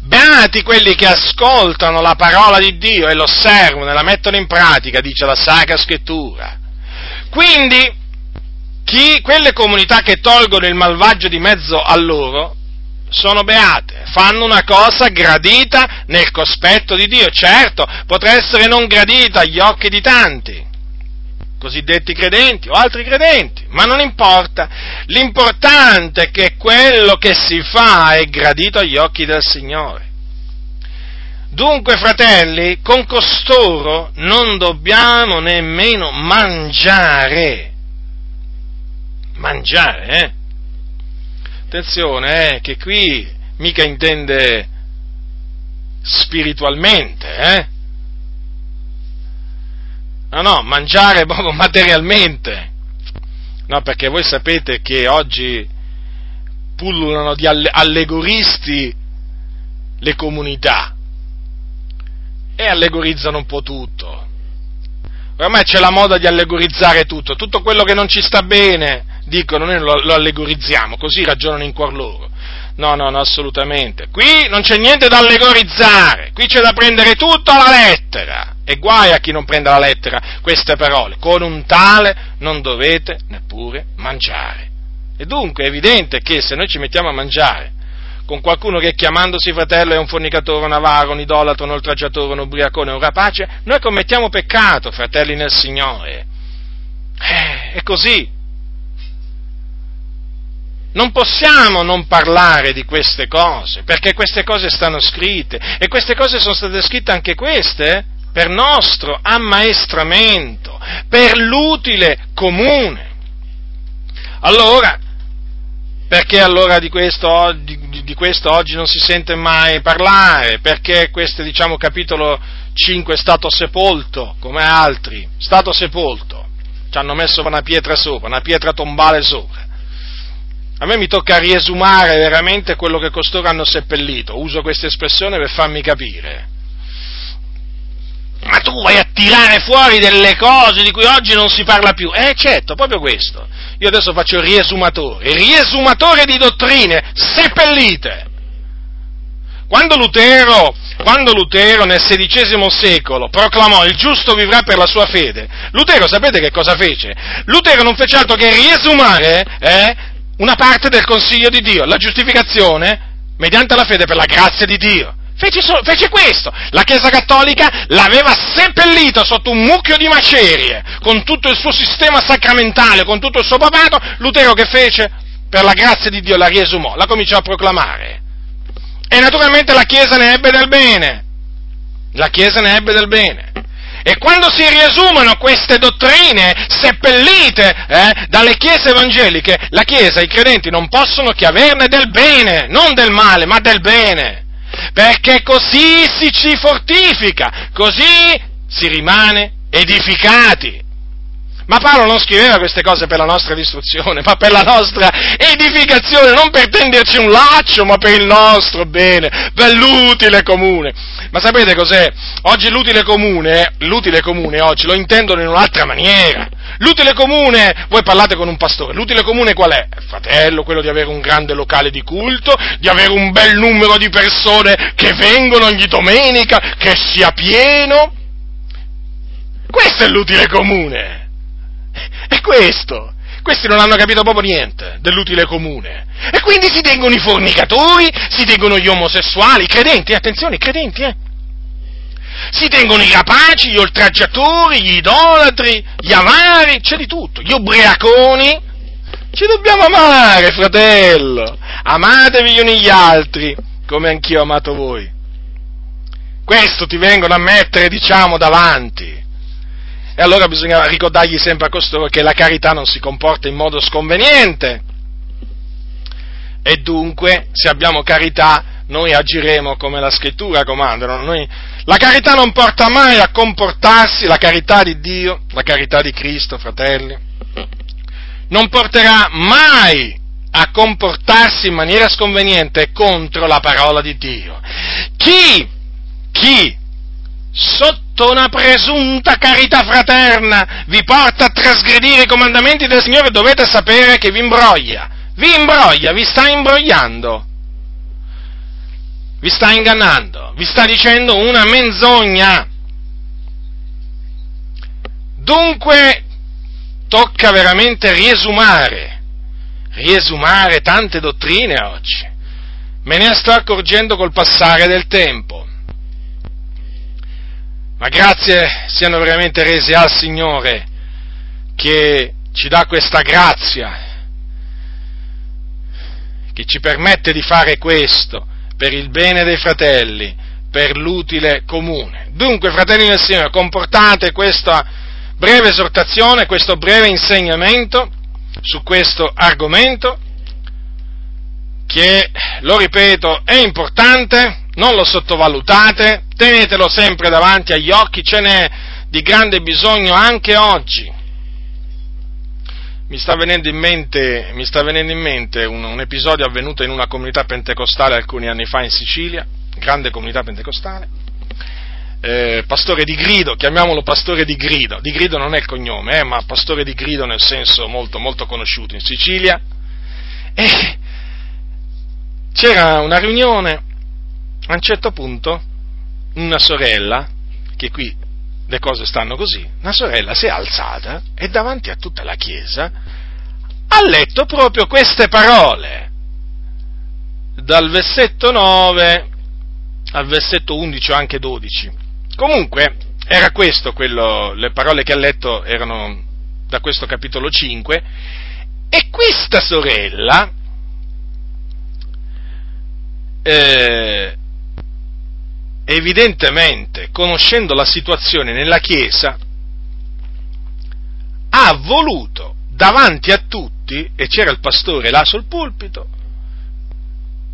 Beati quelli che ascoltano la parola di Dio e l'osservano e la mettono in pratica, dice la Sacra Scrittura. Quindi, chi, quelle comunità che tolgono il malvagio di mezzo a loro sono beate, fanno una cosa gradita nel cospetto di Dio. Certo, potrà essere non gradita agli occhi di tanti, cosiddetti credenti o altri credenti, ma non importa. L'importante è che quello che si fa è gradito agli occhi del Signore. Dunque, fratelli, con costoro non dobbiamo nemmeno mangiare mangiare, eh? Attenzione, eh, che qui mica intende spiritualmente, eh? No, no, mangiare proprio materialmente. No, perché voi sapete che oggi pullulano di allegoristi le comunità e allegorizzano un po' tutto. Ormai c'è la moda di allegorizzare tutto, tutto quello che non ci sta bene, dicono noi lo, lo allegorizziamo, così ragionano in cuor loro. No, no, no, assolutamente. Qui non c'è niente da allegorizzare, qui c'è da prendere tutto alla lettera. E guai a chi non prenda alla lettera queste parole. Con un tale non dovete neppure mangiare. E dunque è evidente che se noi ci mettiamo a mangiare con qualcuno che chiamandosi fratello è un fornicatore, un avaro, un idolatro, un oltraggiatore, un ubriacone, un rapace, noi commettiamo peccato, fratelli nel Signore. Eh, è così. Non possiamo non parlare di queste cose, perché queste cose stanno scritte e queste cose sono state scritte anche queste per nostro ammaestramento, per l'utile comune. Allora, perché allora di questo, di, di questo, oggi non si sente mai parlare? Perché questo, diciamo, capitolo 5 è stato sepolto, come altri, stato sepolto. Ci hanno messo una pietra sopra, una pietra tombale sopra. A me mi tocca riesumare veramente quello che costoro hanno seppellito, uso questa espressione per farmi capire. Ma tu vai a tirare fuori delle cose di cui oggi non si parla più. Eh certo, proprio questo. Io adesso faccio il riesumatore, il riesumatore di dottrine seppellite. Quando Lutero, quando Lutero nel XVI secolo proclamò il giusto vivrà per la sua fede, Lutero sapete che cosa fece? Lutero non fece altro che riesumare eh, una parte del consiglio di Dio, la giustificazione mediante la fede per la grazia di Dio. Fece, so, fece, questo. La Chiesa Cattolica l'aveva seppellito sotto un mucchio di macerie, con tutto il suo sistema sacramentale, con tutto il suo papato. Lutero che fece? Per la grazia di Dio la riesumò, la cominciò a proclamare. E naturalmente la Chiesa ne ebbe del bene. La Chiesa ne ebbe del bene. E quando si riesumano queste dottrine seppellite eh, dalle chiese evangeliche, la Chiesa, i credenti non possono che averne del bene, non del male, ma del bene. Perché così si ci fortifica, così si rimane edificati. Ma Paolo non scriveva queste cose per la nostra distruzione, ma per la nostra edificazione, non per tenderci un laccio, ma per il nostro bene, per l'utile comune. Ma sapete cos'è? Oggi l'utile comune, l'utile comune oggi lo intendono in un'altra maniera. L'utile comune, voi parlate con un pastore, l'utile comune qual è? Fratello, quello di avere un grande locale di culto, di avere un bel numero di persone che vengono ogni domenica, che sia pieno. Questo è l'utile comune. È questo. Questi non hanno capito proprio niente dell'utile comune. E quindi si tengono i fornicatori, si tengono gli omosessuali, i credenti, eh, attenzione, i credenti, eh. Si tengono i rapaci, gli oltraggiatori, gli idolatri, gli avari, c'è di tutto, gli ubriaconi. Ci dobbiamo amare, fratello. Amatevi gli uni gli altri, come anch'io ho amato voi. Questo ti vengono a mettere, diciamo, davanti. E allora bisogna ricordargli sempre a costoro che la carità non si comporta in modo sconveniente. E dunque, se abbiamo carità, noi agiremo come la scrittura comanda. Noi, la carità non porta mai a comportarsi, la carità di Dio, la carità di Cristo, fratelli, non porterà mai a comportarsi in maniera sconveniente contro la parola di Dio. Chi, chi sotto una presunta carità fraterna vi porta a trasgredire i comandamenti del Signore, dovete sapere che vi imbroglia, vi imbroglia, vi sta imbrogliando, vi sta ingannando, vi sta dicendo una menzogna. Dunque tocca veramente riesumare, riesumare tante dottrine oggi. Me ne sto accorgendo col passare del tempo ma grazie siano veramente rese al Signore che ci dà questa grazia, che ci permette di fare questo per il bene dei fratelli, per l'utile comune. Dunque, fratelli del Signore, comportate questa breve esortazione, questo breve insegnamento su questo argomento, che, lo ripeto, è importante, non lo sottovalutate, tenetelo sempre davanti agli occhi, ce n'è di grande bisogno anche oggi. Mi sta venendo in mente, venendo in mente un, un, episodio avvenuto in una comunità pentecostale alcuni anni fa in Sicilia, grande comunità pentecostale. Eh, pastore di grido, chiamiamolo pastore di grido, di grido non è il cognome, eh, ma pastore di grido nel senso molto, molto conosciuto in Sicilia. E c'era una riunione, a un certo punto una sorella, che qui le cose stanno così, una sorella si è alzata e davanti a tutta la chiesa ha letto proprio queste parole, dal versetto 9 al versetto 11 o anche 12. Comunque, era questo quello, le parole che ha letto erano da questo capitolo 5, e questa sorella eh, evidentemente, conoscendo la situazione nella Chiesa, ha voluto davanti a tutti, e c'era il pastore là sul pulpito,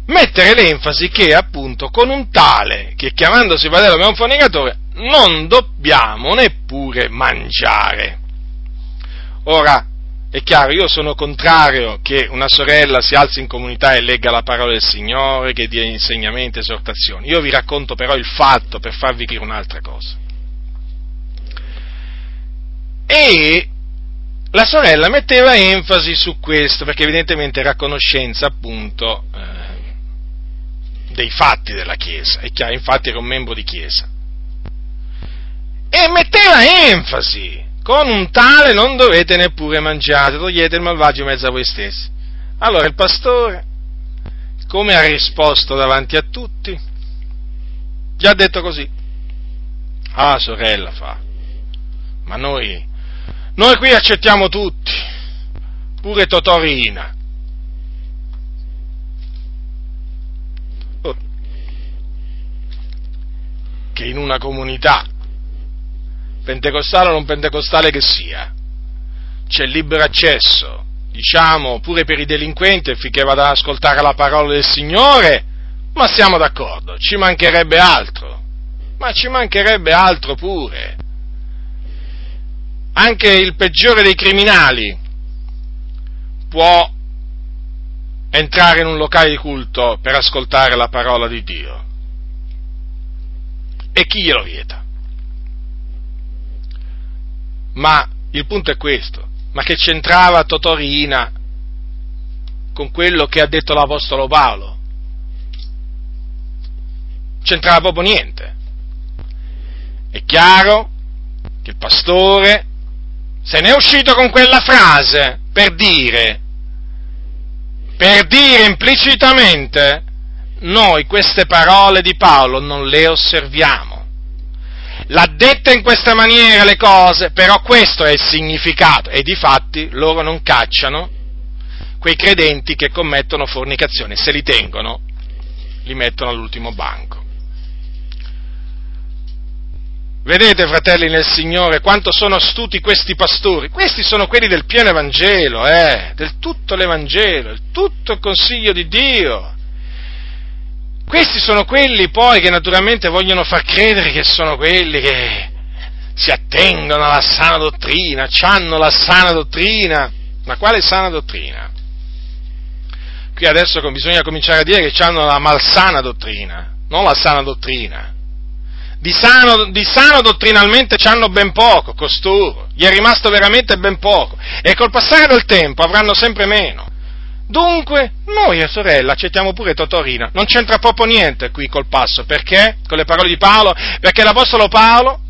mettere l'enfasi che appunto con un tale che chiamandosi fratello un fornicatore non dobbiamo neppure mangiare. Ora, è chiaro, io sono contrario che una sorella si alzi in comunità e legga la parola del Signore, che dia insegnamenti, esortazioni. Io vi racconto però il fatto per farvi capire un'altra cosa. E la sorella metteva enfasi su questo, perché evidentemente era a conoscenza appunto eh, dei fatti della Chiesa, è chiaro, infatti era un membro di Chiesa. E metteva enfasi con un tale non dovete neppure mangiare, togliete il malvagio in mezzo a voi stessi. Allora il pastore, come ha risposto davanti a tutti? Gli ha detto così. Ah, sorella, fa. Ma noi, noi qui accettiamo tutti, pure Totorina. Oh, che in una comunità, pentecostale o non pentecostale che sia, c'è libero accesso, diciamo, pure per i delinquenti affinché vada ad ascoltare la parola del Signore, ma siamo d'accordo, ci mancherebbe altro, ma ci mancherebbe altro pure. Anche il peggiore dei criminali può entrare in un locale di culto per ascoltare la parola di Dio. E chi glielo vieta? Ma il punto è questo, ma che c'entrava Totorina con quello che ha detto l'Apostolo Paolo? C'entrava proprio niente. È chiaro che il pastore se ne è uscito con quella frase per dire, per dire implicitamente, noi queste parole di Paolo non le osserviamo. L'ha detta in questa maniera le cose, però questo è il significato e di fatti loro non cacciano quei credenti che commettono fornicazione, se li tengono, li mettono all'ultimo banco. Vedete, fratelli nel Signore, quanto sono astuti questi pastori? Questi sono quelli del pieno Evangelo, eh, del tutto l'Evangelo, del tutto il consiglio di Dio. Questi sono quelli poi che naturalmente vogliono far credere che sono quelli che si attengono alla sana dottrina, hanno la sana dottrina. Ma quale sana dottrina? Qui adesso bisogna cominciare a dire che hanno la malsana dottrina, non la sana dottrina di sano, di sano dottrinalmente hanno ben poco, costoro, gli è rimasto veramente ben poco, e col passare del tempo avranno sempre meno. Dunque, noi, sorella, accettiamo pure Totorina, non c'entra proprio niente qui col passo, perché? Con le parole di Paolo? Perché l'Apostolo Paolo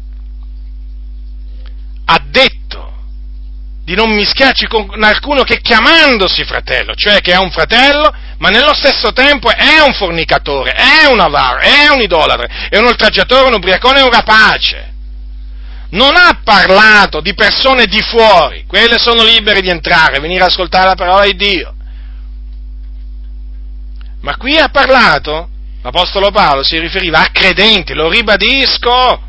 ha detto di non mischiarci con alcuno che chiamandosi fratello, cioè che è un fratello, ma nello stesso tempo è un fornicatore, è un avaro, è un idolatre, è un oltraggiatore, un ubriacone, un rapace. Non ha parlato di persone di fuori, quelle sono libere di entrare, venire ad ascoltare la parola di Dio. Ma qui ha parlato, l'Apostolo Paolo si riferiva a credenti, lo ribadisco,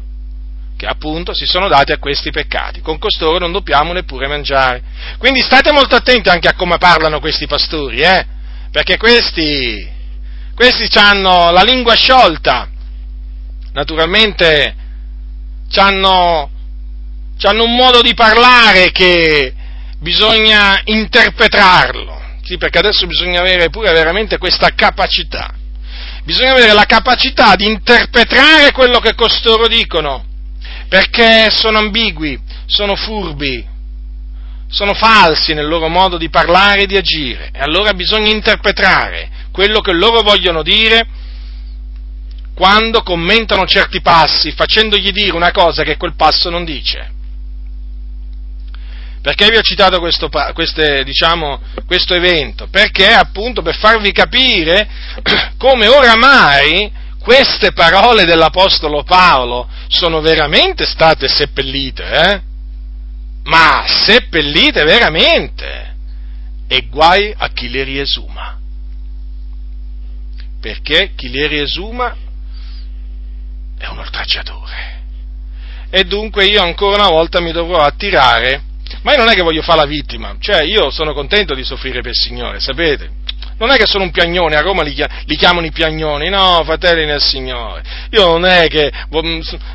che appunto si sono dati a questi peccati. Con costoro non dobbiamo neppure mangiare. Quindi state molto attenti anche a come parlano questi pastori, eh? perché questi, questi hanno la lingua sciolta, naturalmente hanno, un modo di parlare che bisogna interpretarlo, sì, perché adesso bisogna avere pure veramente questa capacità, bisogna avere la capacità di interpretare quello che costoro dicono, perché sono ambigui, sono furbi, sono falsi nel loro modo di parlare e di agire e allora bisogna interpretare quello che loro vogliono dire quando commentano certi passi, facendogli dire una cosa che quel passo non dice. Perché vi ho citato questo, queste, diciamo, questo evento? Perché appunto per farvi capire come oramai queste parole dell'Apostolo Paolo sono veramente state seppellite, eh? ma seppellite veramente, e guai a chi le riesuma. Perché chi le riesuma è un oltraggiatore. E dunque io ancora una volta mi dovrò attirare, ma io non è che voglio fare la vittima, cioè io sono contento di soffrire per il Signore, sapete? non è che sono un piagnone, a Roma li, chiamano i piagnoni, no, fratelli nel Signore. Io non è che,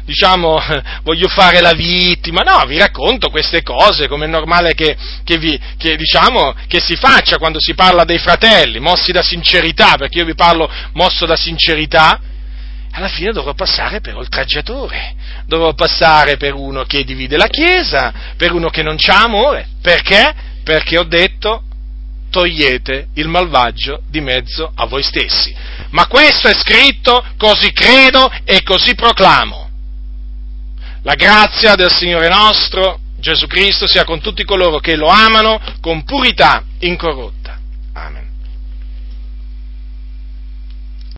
diciamo, voglio fare la vittima, no, vi racconto queste cose come è normale che, che, vi, che, diciamo, che si faccia quando si parla dei fratelli, mossi da sincerità, perché io vi parlo mosso da sincerità, alla fine dovrò passare per oltraggiatore, dovrò passare per uno che divide la Chiesa, per uno che non c'ha amore, perché? Perché ho detto togliete il malvagio di mezzo a voi stessi. Ma questo è scritto, così credo e così proclamo. La grazia del Signore nostro Gesù Cristo sia con tutti coloro che lo amano con purità incorrotta. Amen.